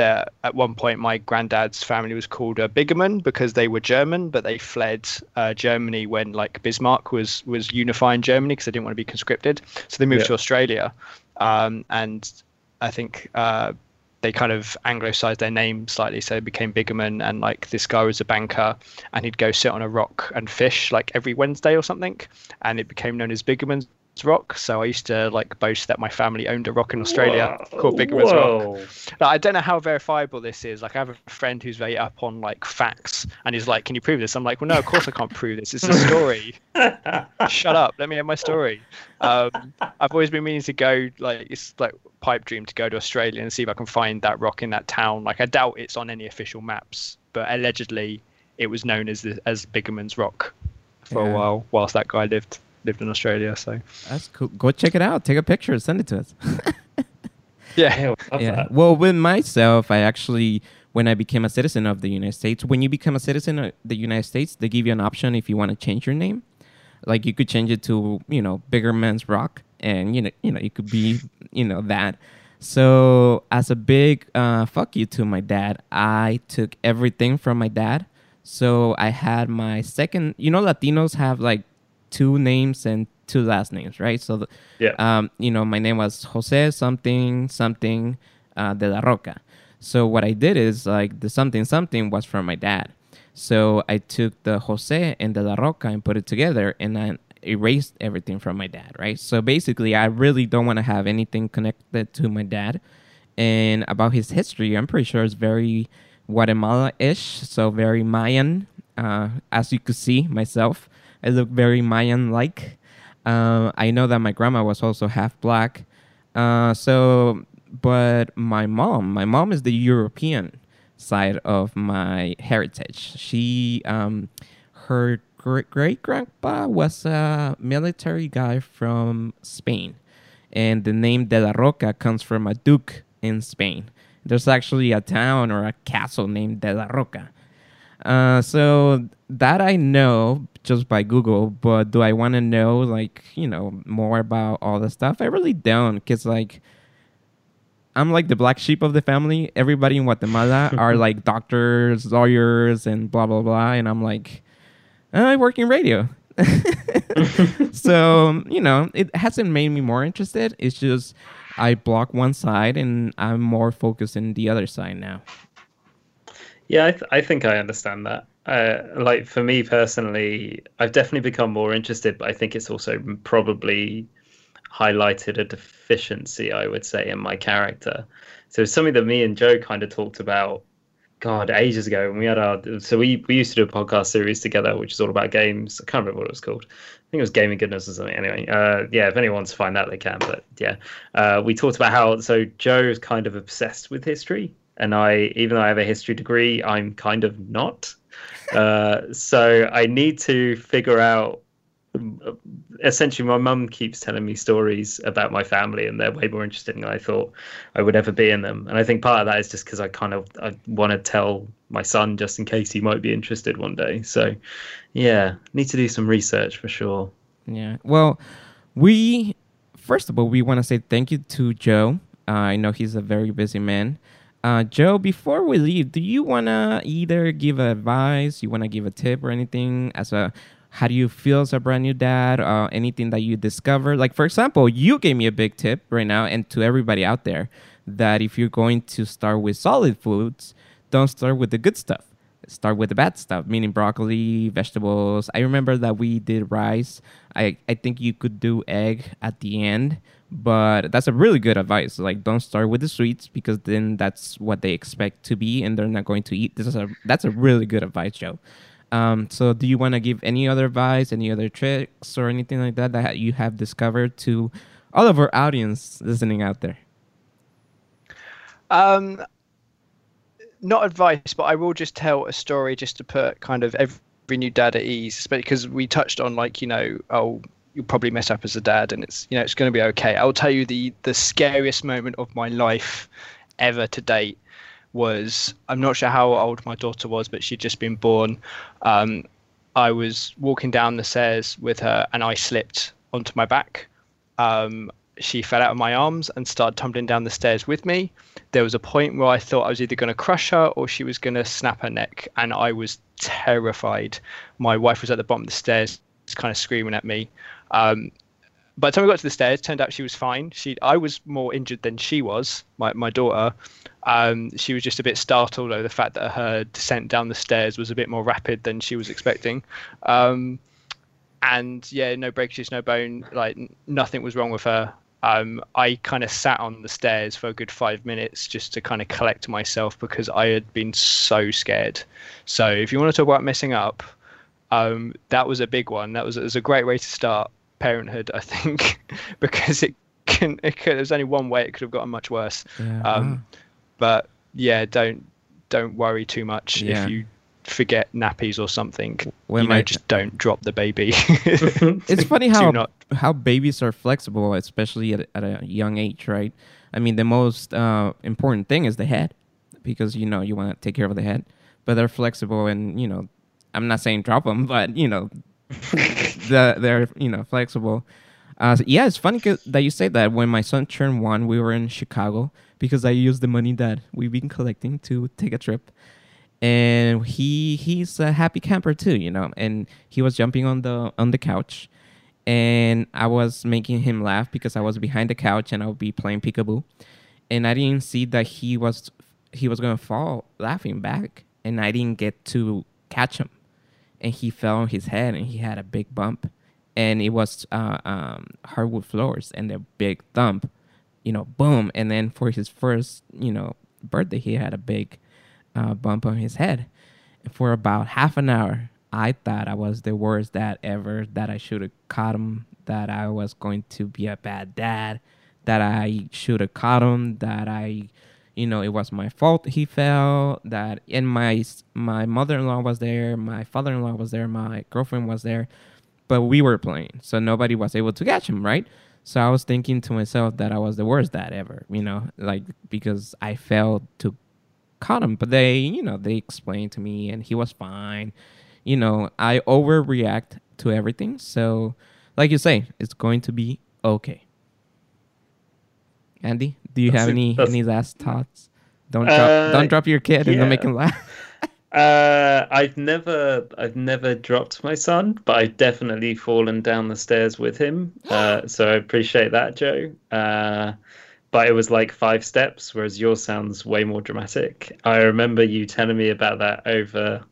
that at one point my granddad's family was called uh, Bigerman because they were German, but they fled uh, Germany when like Bismarck was was unifying Germany because they didn't want to be conscripted. So they moved yeah. to Australia, um, and I think uh, they kind of anglicized their name slightly, so it became Bigerman. And like this guy was a banker, and he'd go sit on a rock and fish like every Wednesday or something, and it became known as Bigerman's rock. So I used to like boast that my family owned a rock in Australia whoa, called Big Rock. Now, I don't know how verifiable this is. Like I have a friend who's very up on like facts and he's like, Can you prove this? I'm like, Well no, of course I can't prove this. It's a story. Shut up. Let me have my story. Um, I've always been meaning to go like it's like pipe dream to go to Australia and see if I can find that rock in that town. Like I doubt it's on any official maps, but allegedly it was known as the, as Bigerman's Rock for yeah. a while whilst that guy lived lived in Australia. So that's cool. Go check it out. Take a picture. Send it to us. yeah. yeah. Well, with myself, I actually when I became a citizen of the United States. When you become a citizen of the United States, they give you an option if you want to change your name. Like you could change it to you know bigger man's Rock, and you know you know you could be you know that. So as a big uh, fuck you to my dad, I took everything from my dad. So I had my second. You know, Latinos have like two names and two last names, right? So, the, yeah. um, you know, my name was Jose something something uh, de la Roca. So what I did is like the something something was from my dad. So I took the Jose and de la Roca and put it together, and I erased everything from my dad, right? So basically, I really don't want to have anything connected to my dad. And about his history, I'm pretty sure it's very Guatemala-ish, so very Mayan, uh, as you could see myself. I look very Mayan like. Uh, I know that my grandma was also half black. Uh, so, but my mom, my mom is the European side of my heritage. She, um, her great grandpa was a military guy from Spain, and the name De La Roca comes from a duke in Spain. There's actually a town or a castle named De La Roca. Uh, so that I know just by Google, but do I want to know like you know more about all the stuff? I really don't, because like I'm like the black sheep of the family. Everybody in Guatemala are like doctors, lawyers, and blah blah blah, and I'm like, I work in radio. so you know, it hasn't made me more interested. It's just I block one side and I'm more focused in the other side now. Yeah, I, th- I think I understand that. Uh, like for me personally, I've definitely become more interested, but I think it's also probably highlighted a deficiency, I would say, in my character. So it's something that me and Joe kind of talked about, God, ages ago when we had our. So we we used to do a podcast series together, which is all about games. I can't remember what it was called. I think it was Gaming Goodness or something. Anyway, uh, yeah, if anyone wants to find that, they can. But yeah, uh, we talked about how so Joe's kind of obsessed with history and I, even though I have a history degree, I'm kind of not. Uh, so I need to figure out. Essentially, my mum keeps telling me stories about my family, and they're way more interesting than I thought I would ever be in them. And I think part of that is just because I kind of I want to tell my son just in case he might be interested one day. So, yeah, need to do some research for sure. Yeah. Well, we first of all we want to say thank you to Joe. Uh, I know he's a very busy man. Uh, Joe, before we leave, do you want to either give advice, you want to give a tip or anything as a how do you feel as a brand new dad anything that you discover like for example you gave me a big tip right now and to everybody out there that if you're going to start with solid foods don't start with the good stuff. Start with the bad stuff meaning broccoli vegetables. I remember that we did rice. I, I think you could do egg at the end but that's a really good advice. Like don't start with the sweets because then that's what they expect to be and they're not going to eat. This is a that's a really good advice joe. Um, so do you want to give any other advice any other tricks or anything like that that you have discovered to all of our audience listening out there? Um, not advice, but I will just tell a story just to put kind of every new dad at ease, because we touched on like you know, oh, you'll probably mess up as a dad, and it's you know it's going to be okay. I'll tell you the the scariest moment of my life ever to date was I'm not sure how old my daughter was, but she'd just been born. Um, I was walking down the stairs with her, and I slipped onto my back. Um, she fell out of my arms and started tumbling down the stairs with me. There was a point where I thought I was either going to crush her or she was going to snap her neck, and I was terrified. My wife was at the bottom of the stairs, kind of screaming at me. Um, by the time we got to the stairs, turned out she was fine. She, I was more injured than she was, my my daughter. Um, she was just a bit startled over the fact that her descent down the stairs was a bit more rapid than she was expecting. Um, and yeah, no breakages, no bone, like nothing was wrong with her. Um, I kind of sat on the stairs for a good five minutes just to kind of collect myself because I had been so scared. So if you want to talk about messing up, um, that was a big one. That was, was a great way to start parenthood, I think, because it can, it could, there's only one way it could have gotten much worse. Yeah. Um, but yeah, don't don't worry too much yeah. if you forget nappies or something. When you know, just don't drop the baby. it's funny how not... how babies are flexible, especially at, at a young age, right? I mean, the most uh, important thing is the head, because you know you want to take care of the head, but they're flexible, and you know, I'm not saying drop them, but you know, the, they're you know flexible. Uh, yeah, it's funny that you say that. When my son turned one, we were in Chicago because I used the money that we've been collecting to take a trip and he he's a happy camper too, you know. And he was jumping on the on the couch, and I was making him laugh because I was behind the couch and I would be playing peekaboo, and I didn't see that he was he was gonna fall laughing back, and I didn't get to catch him, and he fell on his head and he had a big bump, and it was uh, um, hardwood floors and a big thump, you know, boom, and then for his first you know birthday he had a big uh, bump on his head. and For about half an hour, I thought I was the worst dad ever, that I should have caught him, that I was going to be a bad dad, that I should have caught him, that I, you know, it was my fault he fell, that and my my mother-in-law was there, my father-in-law was there, my girlfriend was there, but we were playing, so nobody was able to catch him, right? So I was thinking to myself that I was the worst dad ever, you know, like because I failed to caught him, but they, you know, they explained to me and he was fine. You know, I overreact to everything. So, like you say, it's going to be okay. Andy, do you that's have it, any any last thoughts? Don't uh, drop don't drop your kid yeah. and don't make him laugh. uh, I've never I've never dropped my son, but I've definitely fallen down the stairs with him. Uh, so I appreciate that, Joe. Uh, but it was like five steps, whereas yours sounds way more dramatic. I remember you telling me about that over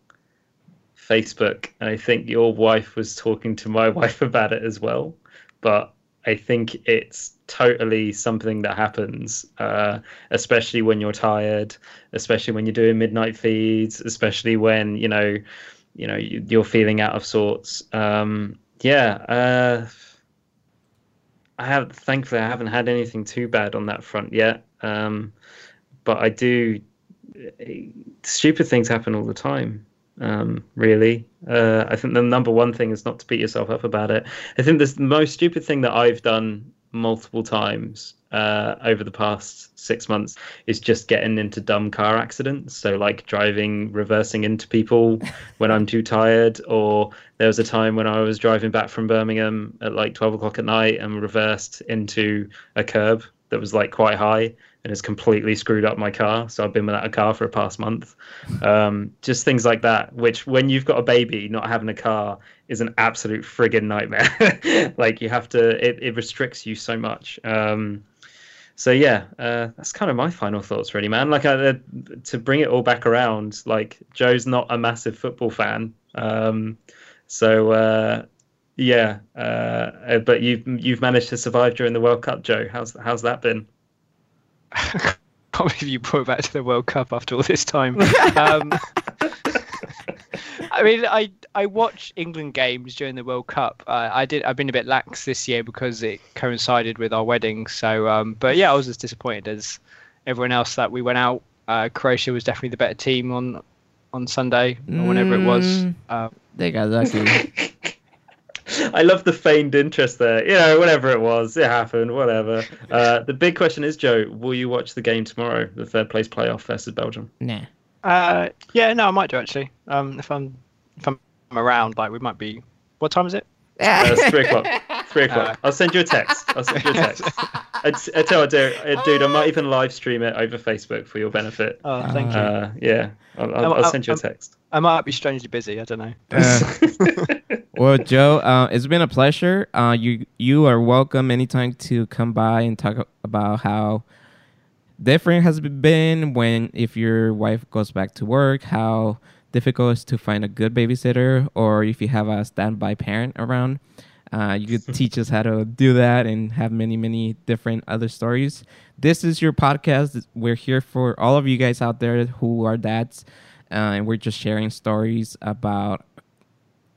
Facebook, and I think your wife was talking to my wife about it as well. But I think it's totally something that happens, uh, especially when you're tired, especially when you're doing midnight feeds, especially when you know, you know, you're feeling out of sorts. Um, yeah. Uh, I have thankfully I haven't had anything too bad on that front yet. Um, but I do. Stupid things happen all the time. Um, really, uh, I think the number one thing is not to beat yourself up about it. I think the most stupid thing that I've done multiple times uh, over the past six months is just getting into dumb car accidents. So, like driving, reversing into people when I'm too tired. Or there was a time when I was driving back from Birmingham at like 12 o'clock at night and reversed into a curb that was like quite high and has completely screwed up my car. So I've been without a car for a past month. Um, just things like that, which when you've got a baby, not having a car is an absolute friggin' nightmare. like you have to, it, it restricts you so much. Um, so yeah, uh, that's kind of my final thoughts, really, man. Like uh, to bring it all back around, like Joe's not a massive football fan, um, so uh, yeah. Uh, but you've you've managed to survive during the World Cup, Joe. How's how's that been? can't believe you brought back to the World Cup after all this time. um, I mean, I I watch England games during the World Cup. Uh, I did. I've been a bit lax this year because it coincided with our wedding. So, um, but yeah, I was as disappointed as everyone else that we went out uh, Croatia was definitely the better team on on Sunday or whenever it was. Mm. Uh, They got lucky. I love the feigned interest there. You know, whatever it was, it happened. Whatever. Uh, the big question is, Joe, will you watch the game tomorrow, the third place playoff versus Belgium? nah. uh, yeah, no, I might do actually. Um, if I'm if I'm around, like we might be. What time is it? Uh, it's three o'clock. Three o'clock. I'll send you a text. I'll send you a text. I, I tell you, dude, uh, dude, I might even live stream it over Facebook for your benefit. Oh, thank you. Uh, yeah, I'll, I'll, I'll send you a text. I might be strangely busy. I don't know. Well, Joe, uh, it's been a pleasure. Uh, you you are welcome anytime to come by and talk about how different has been when if your wife goes back to work, how difficult it is to find a good babysitter, or if you have a standby parent around. Uh, you could teach us how to do that and have many, many different other stories. This is your podcast. We're here for all of you guys out there who are dads, uh, and we're just sharing stories about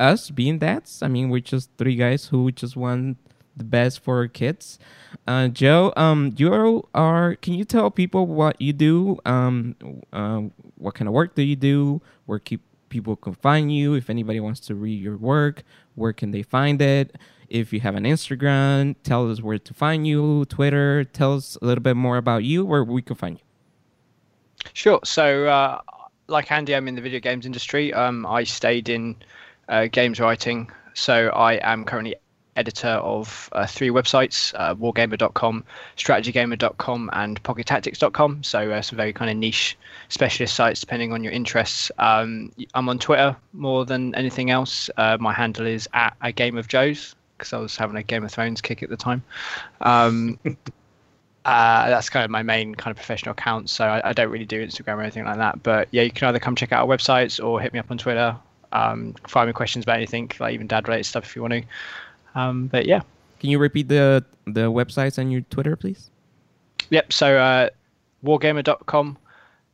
us being dads. I mean, we're just three guys who just want the best for our kids. Uh, Joe, um, you are. Can you tell people what you do? Um, uh, what kind of work do you do? Where keep people can find you? If anybody wants to read your work, where can they find it? If you have an Instagram, tell us where to find you. Twitter, tell us a little bit more about you, where we can find you. Sure. So, uh, like Andy, I'm in the video games industry. Um, I stayed in uh, games writing. So, I am currently editor of uh, three websites uh, wargamer.com, strategygamer.com, and pockettactics.com. So, uh, some very kind of niche specialist sites depending on your interests. Um, I'm on Twitter more than anything else. Uh, my handle is at a game of Joe's because I was having a Game of Thrones kick at the time. Um, uh, that's kind of my main kind of professional account. So I, I don't really do Instagram or anything like that. But yeah, you can either come check out our websites or hit me up on Twitter. Um, find me questions about anything, like even dad related stuff if you want to. Um, but yeah, Can you repeat the the websites and your Twitter, please? yep. So uh, wargamer.com,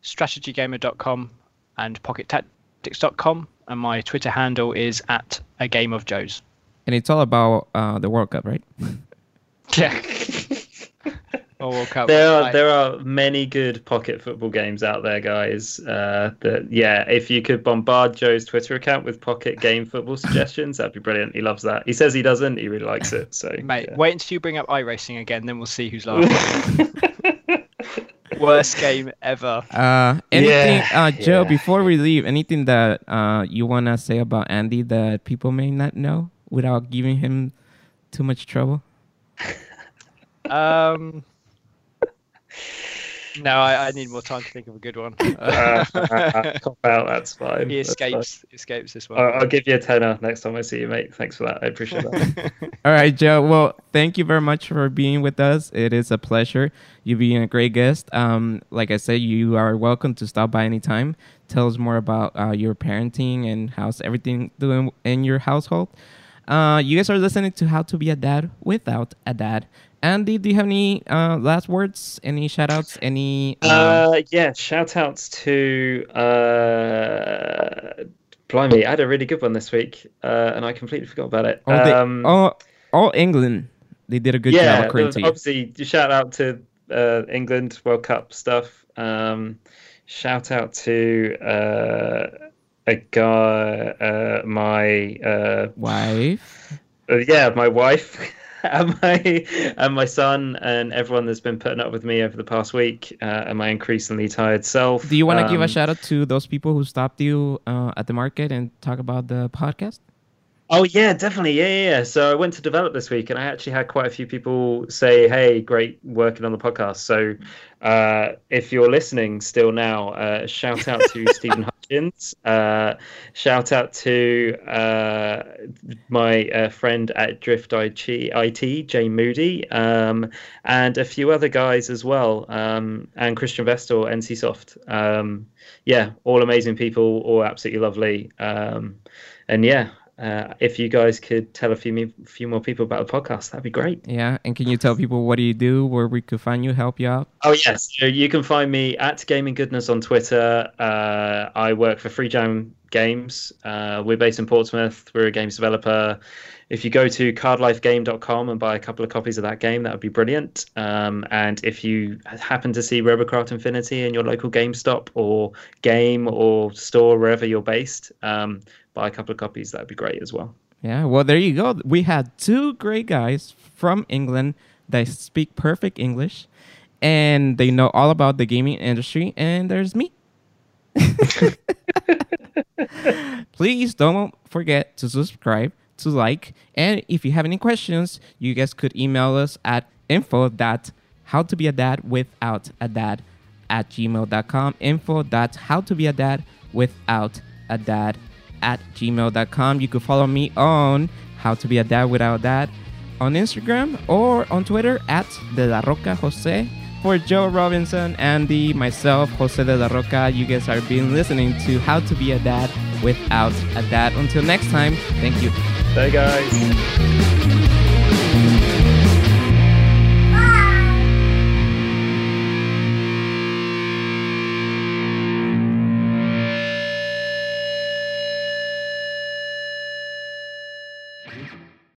strategygamer.com, and pockettactics.com. And my Twitter handle is at a game of Joe's. And it's all about uh, the World Cup, right? Yeah. or World Cup. There are Like- there are many good pocket football games out there, guys. Uh, that yeah, if you could bombard Joe's Twitter account with pocket game football suggestions, that'd be brilliant. He loves that. He says he doesn't. He really likes it. So Mate, yeah. wait until you bring up iRacing again, then we'll see who's laughing. Worst game ever. Uh, anything, Yeah, uh, Joe? yeah. Before we leave, anything that uh you wanna say about Andy that people may not know without giving him too much trouble? Um, no, I, I need more time to think of a good one. uh, cop out. That's fine. he That's fine. escapes. Escapes this one. I'll, I'll give you a tenner next time I see you, mate. Thanks for that. I appreciate that. All right, Joe. Well, thank you very much for being with us. It is a pleasure. You being a great guest. Um, like I said, you are welcome to stop by anytime. Tell us more about uh, your parenting and how's everything doing in your household. Uh, you guys are listening to How to Be a Dad Without a Dad. Andy, do you have any uh, last words? Any shout outs? Any. um, Uh, yeah, shout outs to uh, Blimey, I had a really good one this week, uh, and I completely forgot about it. oh, they, um, oh, all England. They did a good yeah, job according to you. obviously, shout out to uh, England World Cup stuff. Um, shout out to uh, a guy, uh, my uh, Wife. uh, yeah, my wife and my and my son and everyone that's been putting up with me over the past week uh, and my increasingly tired self. Do you want to give a Um, shout out to those people who stopped you uh, at the market and talk about the podcast? Oh yeah, definitely. Yeah, yeah, yeah. So I went to Develop this week, and I actually had quite a few people say, "Hey, great working on the podcast." So uh, if you're listening still now, uh, shout out to Stephen Hutchins. Uh, shout out to uh, my uh, friend at Drift IT, IT Jay Moody, um, and a few other guys as well, um, and Christian Vestal, NCSoft. Um, yeah, all amazing people, all absolutely lovely. Um, and yeah, uh, if you guys could tell a few me, few more people about the podcast, that'd be great. Yeah, and can you tell people what do you do, where we could find you, help you out? Oh yes, so you can find me at Gaming Goodness on Twitter. Uh, I work for Freejam games. Uh, we're based in Portsmouth. We're a games developer. If you go to cardlifegame.com and buy a couple of copies of that game, that would be brilliant. Um, and if you happen to see Robocraft Infinity in your local GameStop or game or store, wherever you're based, um, buy a couple of copies. That would be great as well. Yeah, well, there you go. We had two great guys from England that speak perfect English and they know all about the gaming industry. And there's me. Please don't forget to subscribe, to like, and if you have any questions, you guys could email us at info that how to be a dad without a dad at gmail.com info that how to be a dad without a dad at gmail.com you could follow me on how to be a dad without dad on instagram or on twitter at de la roca jose for Joe Robinson, Andy, myself, Jose de la Roca, you guys are being listening to How to Be a Dad Without a Dad. Until next time, thank you. Bye, guys.